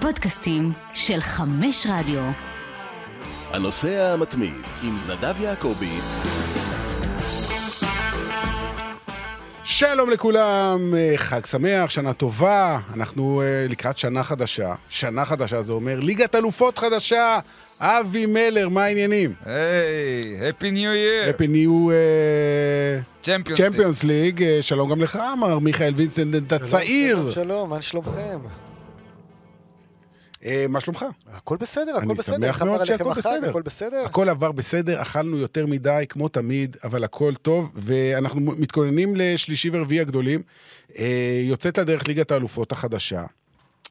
הפודקאסטים של חמש רדיו. הנוסע המתמיד עם נדב יעקבי. שלום לכולם, אה, חג שמח, שנה טובה. אנחנו uh, לקראת שנה חדשה. שנה חדשה זה אומר ליגת אלופות חדשה. אבי מלר, מה העניינים? היי, הפי ניו ייר. הפי ניו צ'מפיונס ליג. שלום גם לך, מר מיכאל וינסנט הצעיר. שלום, שלום, מה שלומכם? אה, מה שלומך? הכל בסדר, הכל בסדר. אני שמח מאוד שהכל בסדר. הכל בסדר. הכל עבר בסדר, אכלנו יותר מדי, כמו תמיד, אבל הכל טוב, ואנחנו מתכוננים לשלישי ורביעי הגדולים. אה, יוצאת לדרך ליגת האלופות החדשה.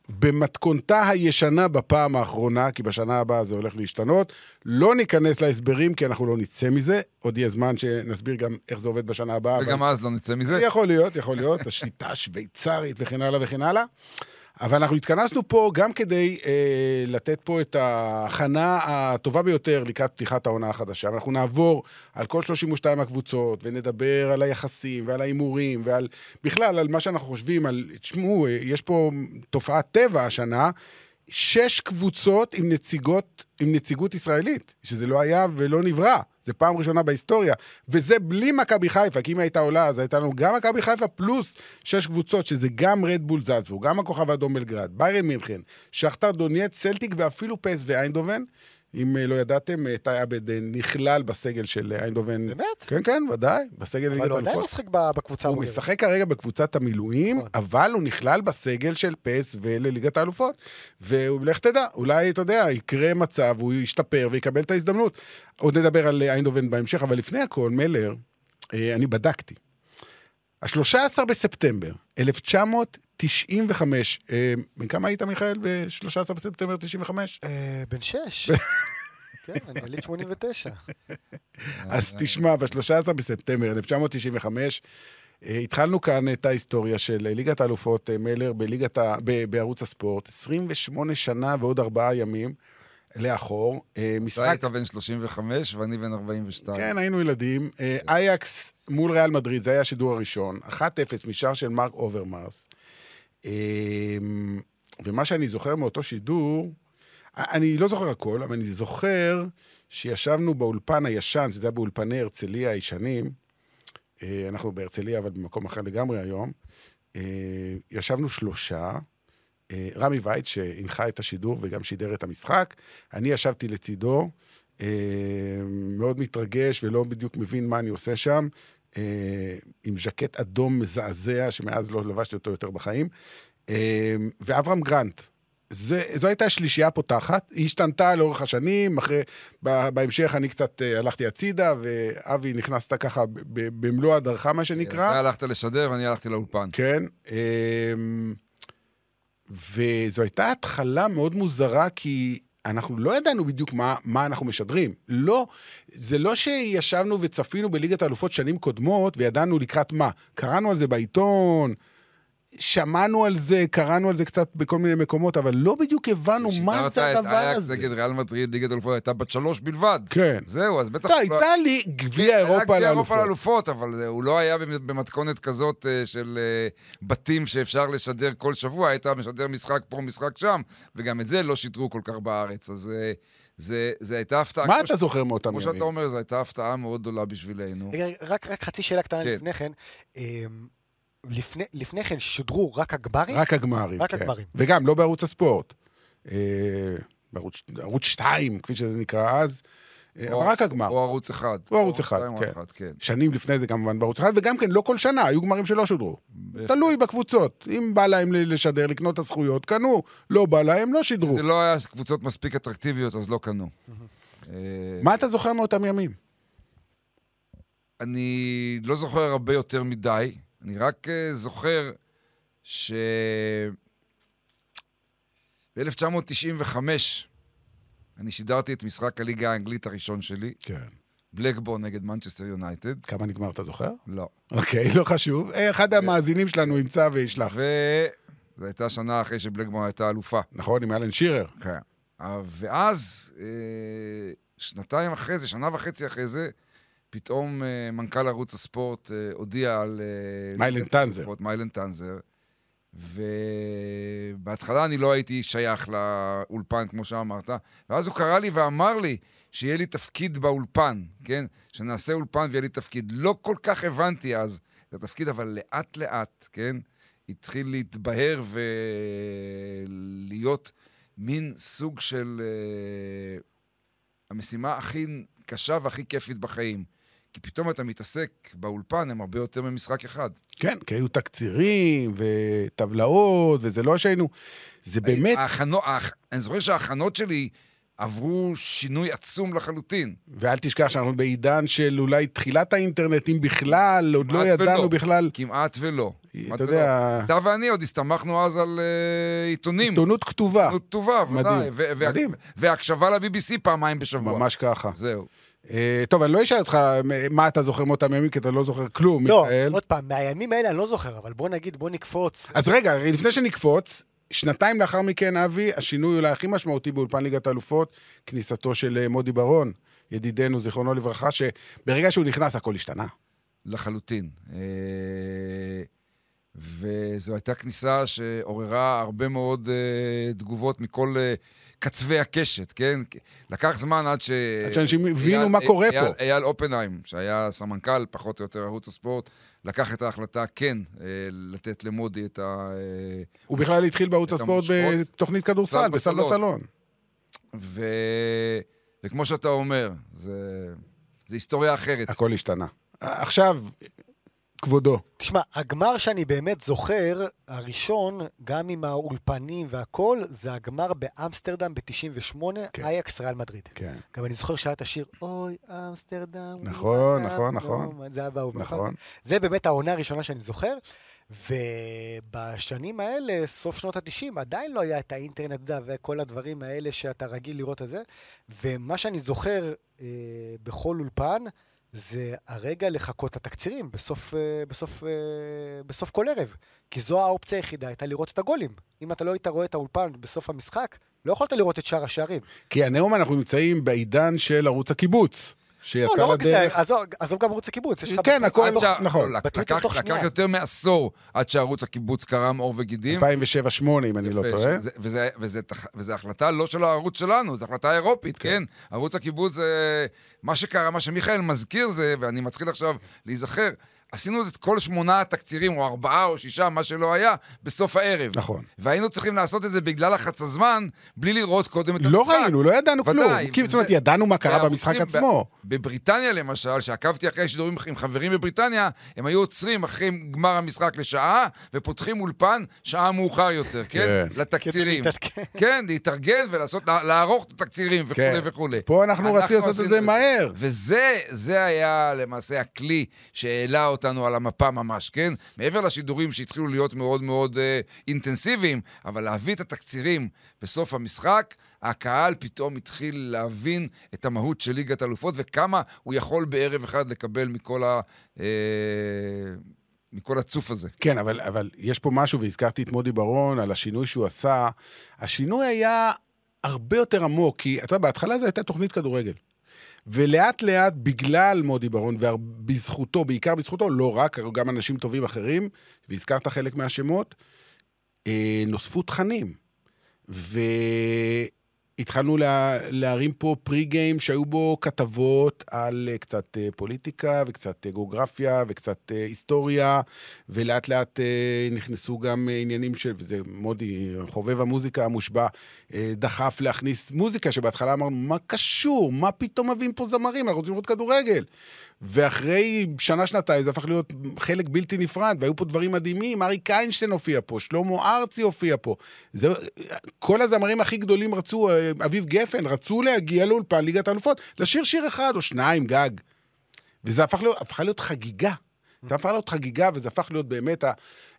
במתכונתה הישנה בפעם האחרונה, כי בשנה הבאה זה הולך להשתנות. לא ניכנס להסברים, כי אנחנו לא נצא מזה. עוד יהיה זמן שנסביר גם איך זה עובד בשנה הבאה. וגם אבל... אז לא נצא מזה. יכול להיות, יכול להיות, השיטה השוויצרית וכן הלאה וכן הלאה. אבל אנחנו התכנסנו פה גם כדי אה, לתת פה את ההכנה הטובה ביותר לקראת פתיחת העונה החדשה. ואנחנו נעבור על כל 32 הקבוצות, ונדבר על היחסים ועל ההימורים, ועל בכלל, על מה שאנחנו חושבים, על... תשמעו, יש פה תופעת טבע השנה. שש קבוצות עם נציגות, עם נציגות ישראלית, שזה לא היה ולא נברא. זה פעם ראשונה בהיסטוריה. וזה בלי מכבי חיפה, כי אם הייתה עולה, אז הייתה לנו גם מכבי חיפה פלוס שש קבוצות, שזה גם רדבול זלצבורג, גם הכוכב האדום בלגרד, ביירן מינכן, שחטאר דונייצק, צלטיק ואפילו פ.ס.וו איינדהובן. אם אה, לא ידעתם, אה, תאי עבד אה, נכלל בסגל של איינדובן. באמת? כן, כן, ודאי, בסגל ליגת אלופות. אבל הוא עדיין משחק בקבוצה הוא משחק כרגע בקבוצת המילואים, נכון. אבל הוא נכלל בסגל של פ.ס.וו לליגת האלופות. ולך תדע, אולי, אתה יודע, יקרה מצב, הוא ישתפר ויקבל את ההזדמנות. עוד נדבר על איינדובן בהמשך, אבל לפני הכל, מלר, אני בדקתי. ה-13 בספטמבר 1995, בן כמה היית, מיכאל, ב-13 בספטמבר 95? בן שש. כן, אני יליד 89. אז תשמע, ב-13 בספטמבר 1995, התחלנו כאן את ההיסטוריה של ליגת האלופות מלר בליגת ה... בערוץ הספורט, 28 שנה ועוד ארבעה ימים. לאחור. משחק... אתה היית בן 35 ואני בן 42. כן, היינו ילדים. אייאקס מול ריאל מדריד, זה היה השידור הראשון. 1-0 משער של מרק אוברמרס. ומה שאני זוכר מאותו שידור, אני לא זוכר הכל, אבל אני זוכר שישבנו באולפן הישן, שזה היה באולפני הרצליה הישנים, אנחנו בהרצליה, אבל במקום אחר לגמרי היום, ישבנו שלושה, רמי וייט, שהנחה את השידור וגם שידר את המשחק. אני ישבתי לצידו, מאוד מתרגש ולא בדיוק מבין מה אני עושה שם, עם ז'קט אדום מזעזע, שמאז לא לבשתי אותו יותר בחיים, ואברהם גרנט. זה, זו הייתה השלישייה הפותחת, היא השתנתה לאורך השנים, אחרי, בהמשך אני קצת הלכתי הצידה, ואבי נכנסת ככה במלוא הדרכה, מה שנקרא. אתה הלכת לשדר ואני הלכתי לאולפן. כן. וזו הייתה התחלה מאוד מוזרה, כי אנחנו לא ידענו בדיוק מה, מה אנחנו משדרים. לא, זה לא שישבנו וצפינו בליגת האלופות שנים קודמות וידענו לקראת מה. קראנו על זה בעיתון, שמענו על זה, קראנו על זה קצת בכל מיני מקומות, אבל לא בדיוק הבנו מה זה הדבר הזה. אייקס נגד ריאל מדריד, ליגת האלופות הייתה בת שלוש בלבד. כן. זהו, אז בטח... לא, הייתה לי גביע אירופה לאלופות. גביע אירופה לאלופות, אבל הוא לא היה במתכונת כזאת של בתים שאפשר לשדר כל שבוע, היית משדר משחק פה, משחק שם, וגם את זה לא שידרו כל כך בארץ, אז... זה, זה הייתה הפתעה. מה אתה זוכר מאותם ימים? כמו שאתה אומר, זו הייתה הפתעה מאוד גדולה בשבילנו. רק, רק חצי שאלה קטנה כן. לפני כן. לפני, לפני כן שודרו רק הגמרים? רק הגמרים, רק כן. הגמרים. וגם לא בערוץ הספורט. אה, בערוץ, ערוץ 2, כפי שזה נקרא אז, אה, אבל רק הגמר. או ערוץ אחד. או ערוץ אחד, כן. אחד, כן. שנים לפני זה כמובן בערוץ אחד, וגם כן, לא כל שנה, היו גמרים שלא שודרו. תלוי בקבוצות. אם בא להם לשדר, לקנות את הזכויות, קנו. לא בא להם, לא שידרו. זה לא היה קבוצות מספיק אטרקטיביות, אז לא קנו. מה אתה זוכר מאותם ימים? אני לא זוכר הרבה יותר מדי. אני רק uh, זוכר ש... ב-1995 אני שידרתי את משחק הליגה האנגלית הראשון שלי. כן. בלקבורן נגד מנצ'סטר יונייטד. כמה נגמר, אתה זוכר? לא. אוקיי, לא חשוב. אחד המאזינים שלנו ימצא וישלח. וזו הייתה שנה אחרי שבלקבורן הייתה אלופה. נכון, עם אלן שירר. כן. ואז, שנתיים אחרי זה, שנה וחצי אחרי זה, פתאום uh, מנכ"ל ערוץ הספורט uh, הודיע על... Uh, מיילן טנזר. מיילן טנזר. ובהתחלה אני לא הייתי שייך לאולפן, כמו שאמרת, ואז הוא קרא לי ואמר לי שיהיה לי תפקיד באולפן, כן? שנעשה אולפן ויהיה לי תפקיד. לא כל כך הבנתי אז את התפקיד, אבל לאט-לאט, כן? התחיל להתבהר ולהיות מין סוג של... uh, המשימה הכי קשה והכי כיפית בחיים. כי פתאום אתה מתעסק באולפן, הם הרבה יותר ממשחק אחד. כן, כי היו תקצירים וטבלאות, וזה לא שהיינו... זה באמת... ההכנו, ההכ... אני זוכר שההכנות שלי עברו שינוי עצום לחלוטין. ואל תשכח שאנחנו בעידן של אולי תחילת האינטרנט, אם בכלל, עוד לא ידענו ולא, בכלל. כמעט ולא. אתה יודע... אתה ואני עוד הסתמכנו אז על uh, עיתונים. עיתונות כתובה. עיתונות כתובה, ודאי. מדהים. והקשבה ל-BBC פעמיים בשבוע. ממש ככה. זהו. Uh, טוב, אני לא אשאל אותך מה אתה זוכר מאותם ימים, כי אתה לא זוכר כלום, לא, מיכאל. לא, עוד פעם, מהימים האלה אני לא זוכר, אבל בוא נגיד, בוא נקפוץ. אז רגע, לפני שנקפוץ, שנתיים לאחר מכן, אבי, השינוי אולי הכי משמעותי באולפן ליגת האלופות, כניסתו של אה, מודי ברון, ידידנו, זיכרונו לברכה, שברגע שהוא נכנס הכל השתנה. לחלוטין. אה, וזו הייתה כניסה שעוררה הרבה מאוד אה, תגובות מכל קצווי הקשת, כן? לקח זמן עד ש... עד שאנשים הבינו מה קורה אייל, פה. אייל אופנהיים, שהיה סמנכ"ל, פחות או יותר ערוץ הספורט, לקח את ההחלטה כן אה, לתת למודי את ה... אה, הוא בכלל התחיל בערוץ הספורט בתוכנית כדורסל, בסל בסלון. ו... וכמו שאתה אומר, זה, זה היסטוריה אחרת. הכל השתנה. עכשיו, כבודו. תשמע, הגמר שאני באמת זוכר, הראשון, גם עם האולפנים והכל, זה הגמר באמסטרדם ב-98, כן. אייקס ריאל מדריד. כן. גם אני זוכר שהיה את השיר, אוי, אמסטרדם. נכון, נכון, נכון. זה היה באהוב. נכון. זה באמת העונה הראשונה שאני זוכר. ובשנים האלה, סוף שנות ה-90, עדיין לא היה את האינטרנט, יודע, וכל הדברים האלה שאתה רגיל לראות את זה. ומה שאני זוכר אה, בכל אולפן, זה הרגע לחכות את התקצירים בסוף, אה, בסוף, אה, בסוף כל ערב. כי זו האופציה היחידה, הייתה לראות את הגולים. אם אתה לא היית רואה את האולפן בסוף המשחק, לא יכולת לראות את שאר השערים. כי היום אנחנו נמצאים בעידן של ערוץ הקיבוץ. שיצא לא, לא לדרך. עזוב, עזוב גם ערוץ הקיבוץ, יש לך... כן, הכל, לא, נכון. לקח, לקח יותר מעשור עד שערוץ הקיבוץ קרם עור וגידים. 2007-2008, אם אני לא טועה. וזו החלטה לא של הערוץ שלנו, זו החלטה אירופית, כן. כן? ערוץ הקיבוץ זה... מה שקרה, מה שמיכאל מזכיר זה, ואני מתחיל עכשיו להיזכר, עשינו את כל שמונה התקצירים, או ארבעה או שישה, מה שלא היה, בסוף הערב. נכון. והיינו צריכים לעשות את זה בגלל לחץ הזמן, בלי לראות קודם את לא המשחק. לא ראינו, לא ידענו ודאי, כלום. כי זאת אומרת, ידענו מה קרה במשחק עצמו. בבריטניה למשל, שעקבתי אחרי שידורים עם חברים בבריטניה, הם היו עוצרים אחרי גמר המשחק לשעה, ופותחים אולפן שעה מאוחר יותר, כן? כן. לתקצירים. כן, להתארגן ולעשות, לערוך את התקצירים וכולי כן. וכולי. פה אנחנו רצינו לעשות את זה מהר. וזה היה למעשה הכלי שהעלה אותנו על המפה ממש, כן? מעבר לשידורים שהתחילו להיות מאוד מאוד אה, אינטנסיביים, אבל להביא את התקצירים בסוף המשחק, הקהל פתאום התחיל להבין את המהות של ליגת אלופות וכמה הוא יכול בערב אחד לקבל מכל ה... אה, מכל הצוף הזה. כן, אבל, אבל יש פה משהו, והזכרתי את מודי ברון על השינוי שהוא עשה. השינוי היה הרבה יותר עמוק, כי אתה יודע, בהתחלה זו הייתה תוכנית כדורגל. ולאט לאט, בגלל מודי ברון, ובזכותו, בעיקר בזכותו, לא רק, גם אנשים טובים אחרים, והזכרת חלק מהשמות, אה, נוספו תכנים. ו... התחלנו לה, להרים פה פרי גיים שהיו בו כתבות על uh, קצת uh, פוליטיקה וקצת uh, גיאוגרפיה וקצת היסטוריה, ולאט לאט נכנסו גם עניינים של, וזה מודי, חובב המוזיקה המושבע, דחף להכניס מוזיקה, שבהתחלה אמרנו, מה קשור? מה פתאום מביאים פה זמרים? אנחנו רוצים לראות כדורגל. ואחרי שנה-שנתיים זה הפך להיות חלק בלתי נפרד, והיו פה דברים מדהימים, אריק איינשטיין הופיע פה, שלמה ארצי הופיע פה. זה, כל הזמרים הכי גדולים רצו, אביב גפן, רצו להגיע לאולפן ליגת האלופות, לשיר שיר אחד או שניים גג. וזה הפך להיות, הפכה להיות חגיגה. זה הפך להיות חגיגה, וזה הפך להיות באמת, ה...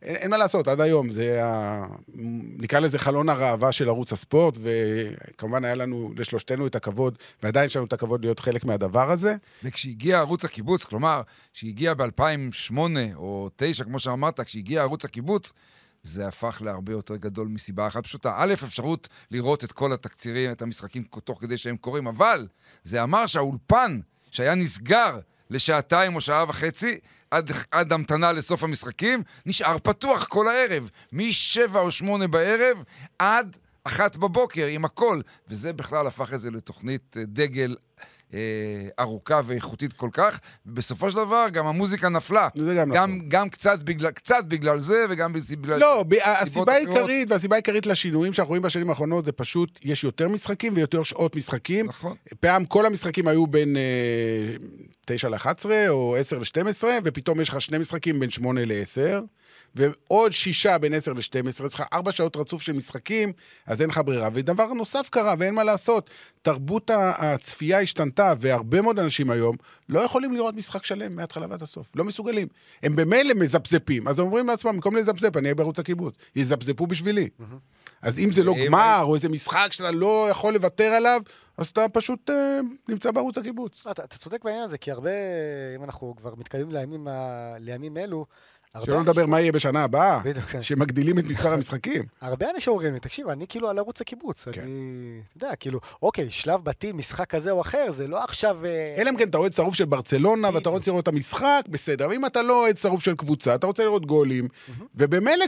אין, אין מה לעשות, עד היום, זה ה... נקרא לזה חלון הראווה של ערוץ הספורט, וכמובן היה לנו, לשלושתנו, את הכבוד, ועדיין יש לנו את הכבוד להיות חלק מהדבר הזה. וכשהגיע ערוץ הקיבוץ, כלומר, כשהגיע ב-2008 או 2009, כמו שאמרת, כשהגיע ערוץ הקיבוץ, זה הפך להרבה יותר גדול מסיבה אחת פשוטה. א', אפשרות לראות את כל התקצירים, את המשחקים תוך כדי שהם קורים, אבל זה אמר שהאולפן, שהיה נסגר לשעתיים או שעה וחצי, עד, עד המתנה לסוף המשחקים, נשאר פתוח כל הערב. מ-7 או 8 בערב עד אחת בבוקר, עם הכל. וזה בכלל הפך את זה לתוכנית אה, דגל אה, ארוכה ואיכותית כל כך. בסופו של דבר, גם המוזיקה נפלה. זה גם גם, נכון. גם קצת, בגלל, קצת בגלל זה, וגם בגלל... לא, ב- הסיבה. העיקרית, והסיבה העיקרית לשינויים שאנחנו רואים בשנים האחרונות, זה פשוט, יש יותר משחקים ויותר שעות משחקים. נכון. פעם כל המשחקים היו בין אה, 9 ל-11 או 10 ל-12, ופתאום יש לך שני משחקים בין 8 ל-10, ועוד שישה בין 10 ל-12, יש לך ארבע שעות רצוף של משחקים, אז אין לך ברירה. ודבר נוסף קרה, ואין מה לעשות, תרבות הצפייה השתנתה, והרבה מאוד אנשים היום לא יכולים לראות משחק שלם מההתחלה ועד הסוף. לא מסוגלים. הם במילא מזפזפים, אז הם אומרים לעצמם, במקום לזפזפ, אני אהיה בערוץ הקיבוץ. יזפזפו בשבילי. אז אם זה לא אם גמר, או איזה משחק שאתה לא יכול לוותר עליו, אז אתה פשוט אה, נמצא בערוץ הקיבוץ. אתה, אתה צודק בעניין הזה, כי הרבה, אם אנחנו כבר מתקדמים לימים, לימים אלו, שלא לדבר מה יהיה בשנה הבאה, כן. שמגדילים את מספר המשחקים. הרבה אנשים אומרים לי, תקשיב, אני כאילו על ערוץ הקיבוץ. כן. אני, אתה יודע, כאילו, אוקיי, שלב בתים, משחק כזה או אחר, זה לא עכשיו... אה, אלא אם כן אתה אוהד שרוף של ברצלונה ואתה. רוצה לראות את המשחק, בסדר. אם אתה לא אוהד שרוף של קבוצה, אתה רוצה לראות גולים, ובמילא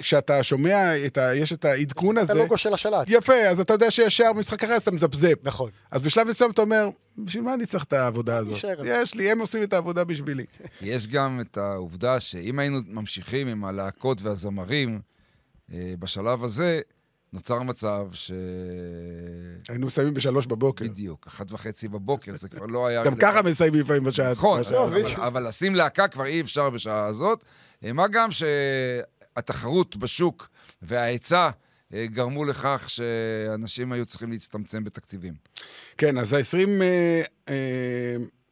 כשאתה שומע. יש את העדכון את הזה, הלוגו של השלט. יפה, אז אתה יודע שישר במשחק אחר אז אתה מזפזפ. נכון. אז בשלב מסוים אתה אומר, בשביל מה אני צריך את העבודה הזאת? יש לי, הם עושים את העבודה בשבילי. יש גם את העובדה שאם היינו ממשיכים עם הלהקות והזמרים, אה, בשלב הזה נוצר מצב ש... היינו מסיימים בשלוש בבוקר. בדיוק, אחת וחצי בבוקר, זה כבר לא היה... גם ככה מסיימים לפעמים בשעה. נכון, בשעה- לא, אבל, לשים להקה כבר אי אפשר בשעה הזאת. אה, מה גם שהתחרות בשוק וההיצע גרמו לכך שאנשים היו צריכים להצטמצם בתקציבים. כן, אז ה-20...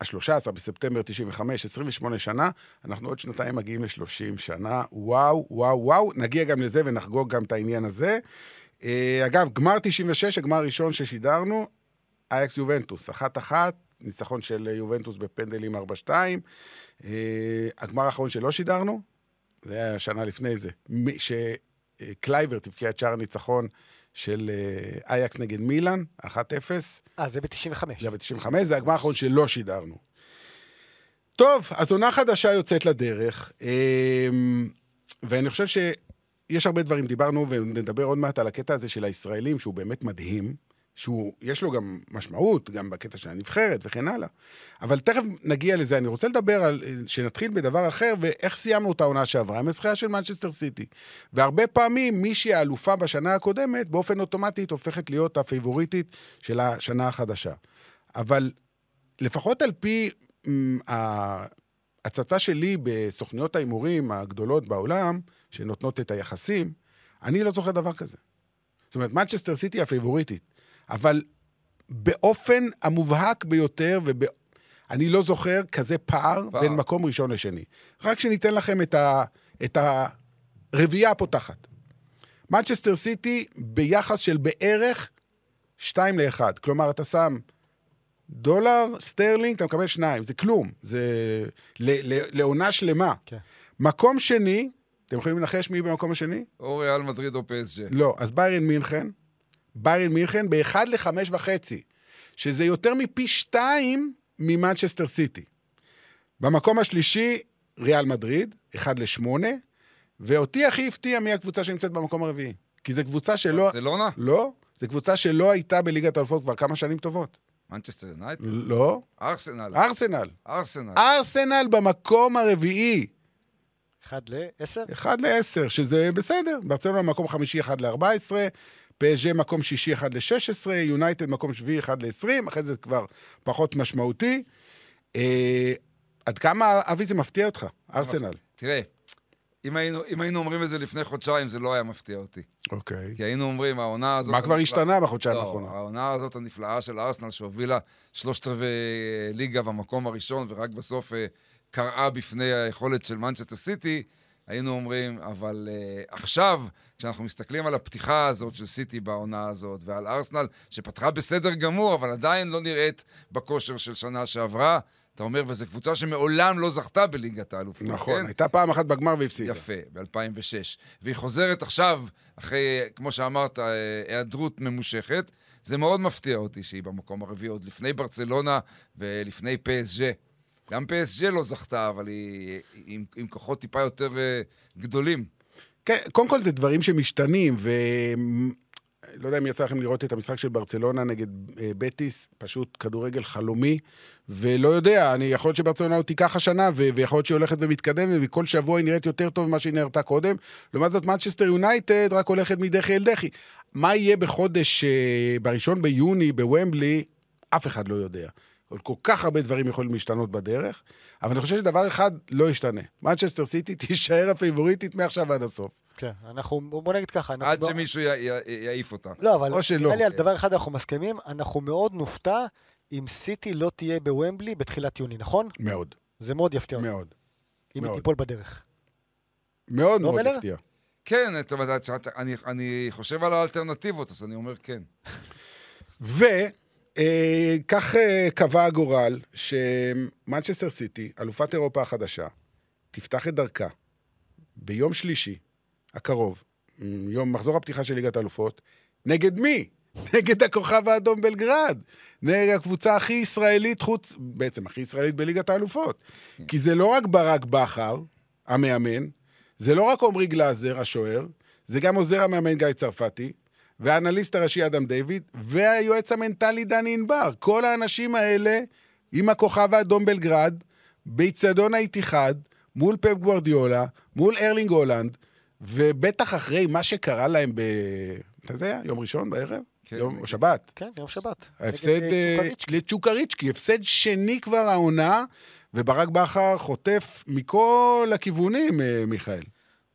ה-13 בספטמבר 95, 28 שנה, אנחנו עוד שנתיים מגיעים ל-30 שנה, וואו, וואו, וואו, נגיע גם לזה ונחגוג גם את העניין הזה. אה, אגב, גמר 96, הגמר הראשון ששידרנו, אייקס יובנטוס, אחת-אחת, ניצחון של יובנטוס בפנדלים 4-2. אה, הגמר האחרון שלא שידרנו, זה היה שנה לפני זה, מ- שקלייברט הבקיע את שער הניצחון של אה, אייקס נגד מילאן, 1-0. אה, זה ב-95. זה היה ב-95, זה הגמר האחרון שלא שידרנו. טוב, אז עונה חדשה יוצאת לדרך, אמ, ואני חושב שיש הרבה דברים, דיברנו ונדבר עוד מעט על הקטע הזה של הישראלים, שהוא באמת מדהים, שיש לו גם משמעות, גם בקטע של הנבחרת וכן הלאה. אבל תכף נגיע לזה. אני רוצה לדבר על, שנתחיל בדבר אחר, ואיך סיימנו את העונה שעברה, עם הזכייה של מנצ'סטר סיטי. והרבה פעמים מי שהיא האלופה בשנה הקודמת, באופן אוטומטית הופכת להיות הפייבוריטית של השנה החדשה. אבל לפחות על פי מ, ההצצה שלי בסוכניות ההימורים הגדולות בעולם, שנותנות את היחסים, אני לא זוכר דבר כזה. זאת אומרת, מנצ'סטר סיטי הפייבוריטית, אבל באופן המובהק ביותר, וב... אני לא זוכר כזה פער, פער. בין מקום ראשון לשני. רק שניתן לכם את, ה... את הרביעייה הפותחת. מנצ'סטר סיטי ביחס של בערך 2 ל-1. כלומר, אתה שם דולר, סטרלינג, אתה מקבל שניים. זה כלום. זה לעונה שלמה. כן. מקום שני, אתם יכולים לנחש מי במקום השני? או ריאל מדריד או פ.ס.ז'. לא, אז ביירן מינכן, ביירן מינכן ב-1 ל-5 וחצי, שזה יותר מפי שתיים ממנצ'סטר סיטי. במקום השלישי, ריאל מדריד, 1 ל-8, ואותי הכי הפתיע מי הקבוצה שנמצאת במקום הרביעי. כי זו קבוצה שלא... ברצלונה? לא, זו קבוצה שלא הייתה בליגת האלופות כבר כמה שנים טובות. מנצ'סטר יונייטד? לא, ארסנל. ארסנל. ארסנל. ארסנל במקום הרביעי. 1 ל-10? 1 ל-10, שזה בסדר. ברצלונה מקום חמישי 1 ל-14, פ.ס.ז' מקום שישי 1 ל-16, יונייטד מקום שביעי 1 ל-20, אחרי זה כבר פחות משמעותי. אה, עד כמה, אבי, זה מפתיע אותך, ארסנל? תראה, אם היינו, אם היינו אומרים את זה לפני חודשיים, זה לא היה מפתיע אותי. אוקיי. כי היינו אומרים, העונה הזאת... מה כבר הנפלאה- השתנה בחודשיים לא, האחרונה? העונה הזאת הנפלאה של ארסנל, שהובילה שלושת רבעי אה, ליגה במקום הראשון, ורק בסוף אה, קראה בפני היכולת של מנצ'סטר סיטי, היינו אומרים, אבל uh, עכשיו, כשאנחנו מסתכלים על הפתיחה הזאת של סיטי בעונה הזאת, ועל ארסנל, שפתחה בסדר גמור, אבל עדיין לא נראית בכושר של שנה שעברה, אתה אומר, וזו קבוצה שמעולם לא זכתה בליגת האלופות, נכון, כן? הייתה פעם אחת בגמר והפסידה. יפה, ב-2006. והיא חוזרת עכשיו, אחרי, כמו שאמרת, אה, היעדרות ממושכת. זה מאוד מפתיע אותי שהיא במקום הרביעי, עוד לפני ברצלונה ולפני פסג'ה. גם PSG לא זכתה, אבל היא עם, עם כוחות טיפה יותר אה, גדולים. כן, קודם כל זה דברים שמשתנים, ו... לא יודע אם יצא לכם לראות את המשחק של ברצלונה נגד אה, בטיס, פשוט כדורגל חלומי, ולא יודע, אני יכול להיות שברצלונה עוד תיקח השנה, ו- ויכול להיות שהיא הולכת ומתקדמת, וכל שבוע היא נראית יותר טוב ממה שהיא נראתה קודם. לעומת זאת, מנצ'סטר יונייטד רק הולכת מדחי אל דחי. מה יהיה בחודש, אה, בראשון ביוני, בוומבלי, אף אחד לא יודע. אבל כל כך הרבה דברים יכולים להשתנות בדרך, אבל אני חושב שדבר אחד לא ישתנה. מנצ'סטר סיטי תישאר הפייבוריטית מעכשיו ועד הסוף. כן, אנחנו, בוא נגיד ככה. אנחנו עד מאוד- שמישהו י- י- יעיף אותה. לא, אבל או שלא. נראה לי על דבר אחד אנחנו מסכימים, אנחנו מאוד נופתע אם סיטי לא תהיה בוומבלי בתחילת יוני, נכון? מאוד, זה מאוד יפתיע אותנו, מאוד. אם היא מאוד. תיפול בדרך. מאוד לא, מאוד מלר? הפתיע. כן, אתה יודע, אני, אני חושב על האלטרנטיבות, אז אני אומר כן. וכך אה, קבע הגורל שמנצ'סטר סיטי, אלופת אירופה החדשה, תפתח את דרכה ביום שלישי הקרוב, יום מחזור הפתיחה של ליגת האלופות, נגד מי? נגד הכוכב האדום בלגרד. נגד הקבוצה הכי ישראלית חוץ, בעצם הכי ישראלית בליגת האלופות. כי זה לא רק ברק בכר, המאמן, זה לא רק עמרי גלאזר, השוער, זה גם עוזר המאמן גיא צרפתי, והאנליסט הראשי אדם דיוויד, והיועץ המנטלי דני ענבר. כל האנשים האלה עם הכוכב האדום בלגרד, באיצטדיון האיתיחד, מול פפ גוורדיולה, מול ארלינג הולנד, ובטח אחרי מה שקרה להם ב... מתי זה היה? יום ראשון בערב? כן. יום, או שבת. כן, יום שבת. ההפסד אה, אה, צ'וקריצ'קי. לצ'וקריצ'קי, הפסד שני כבר העונה, וברק בכר חוטף מכל הכיוונים, אה, מיכאל.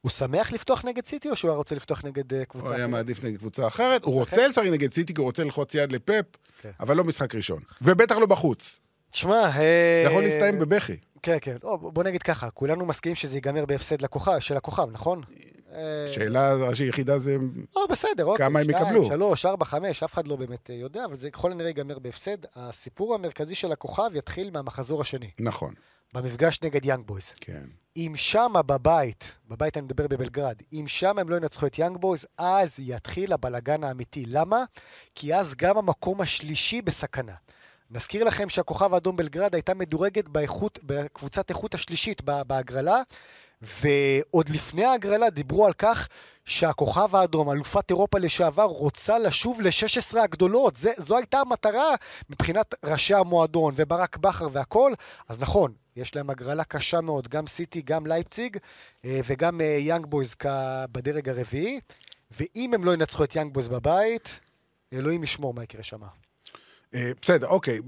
הוא שמח לפתוח נגד סיטי, או שהוא היה רוצה לפתוח נגד אה, קבוצה הוא היה אחרת? מעדיף נגד קבוצה אחרת. הוא רוצה לשחק נגד סיטי, כי הוא רוצה ללחוץ יד לפפ, כן. אבל לא משחק ראשון. ובטח לא בחוץ. תשמע, אה, זה יכול להסתיים בבכי. כן, כן. לא, בוא נגיד ככה, כולנו מסכימים שזה ייגמר בהפסד של הכוכב, נכון? אה, שאלה היחידה זה... או, בסדר, אוקיי. כמה הם יקבלו? שלוש, ארבע, חמש, אף אחד לא באמת יודע, אבל זה ככל הנראה ייגמר בהפסד. הסיפור המרכזי של הכוכב יתחיל מהמחזור השני, נכון, במפגש נגד יאנג בויז. כן. אם שמה בבית, בבית אני מדבר בבלגרד, אם שמה הם לא ינצחו את יאנג בויז, אז יתחיל הבלגן האמיתי. למה? כי אז גם המקום השלישי בסכנה. נזכיר לכם שהכוכב האדום בלגרד הייתה מדורגת באיכות, בקבוצת איכות השלישית בהגרלה, ועוד לפני ההגרלה דיברו על כך שהכוכב האדום, אלופת אירופה לשעבר, רוצה לשוב ל-16 הגדולות. זה, זו הייתה המטרה מבחינת ראשי המועדון וברק בכר והכל. אז נכון, יש להם הגרלה קשה מאוד, גם סיטי, גם לייפציג, אה, וגם אה, יאנג בויז בדרג הרביעי. ואם הם לא ינצחו את יאנג בויז בבית, אלוהים ישמור מה יקרה שם. אה, בסדר, אוקיי.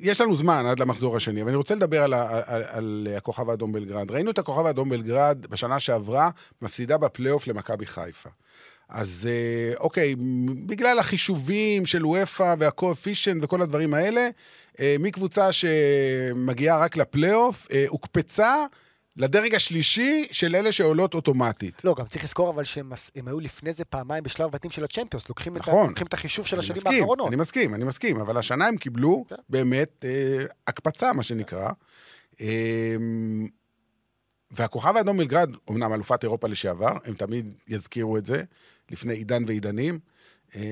יש לנו זמן עד למחזור השני, אבל אני רוצה לדבר על, ה- על, על הכוכב האדום בלגרד. ראינו את הכוכב האדום בלגרד בשנה שעברה, מפסידה בפלייאוף למכבי חיפה. אז אה, אוקיי, בגלל החישובים של אופ"א וה coefficient וכל הדברים האלה, אה, מקבוצה שמגיעה רק לפלייאוף, הוקפצה לדרג השלישי של אלה שעולות אוטומטית. לא, גם צריך לזכור אבל שהם היו לפני זה פעמיים בשלב בתים של הצ'מפיונס, לוקחים, את, נכון. לוקחים את החישוב של השנים מסכים, האחרונות. אני מסכים, אני מסכים, אבל השנה הם קיבלו כן. באמת אה, הקפצה, מה שנקרא. אה, והכוכב האדום מלגרד, אמנם אלופת אירופה לשעבר, הם תמיד יזכירו את זה, לפני עידן ועידנים. אה,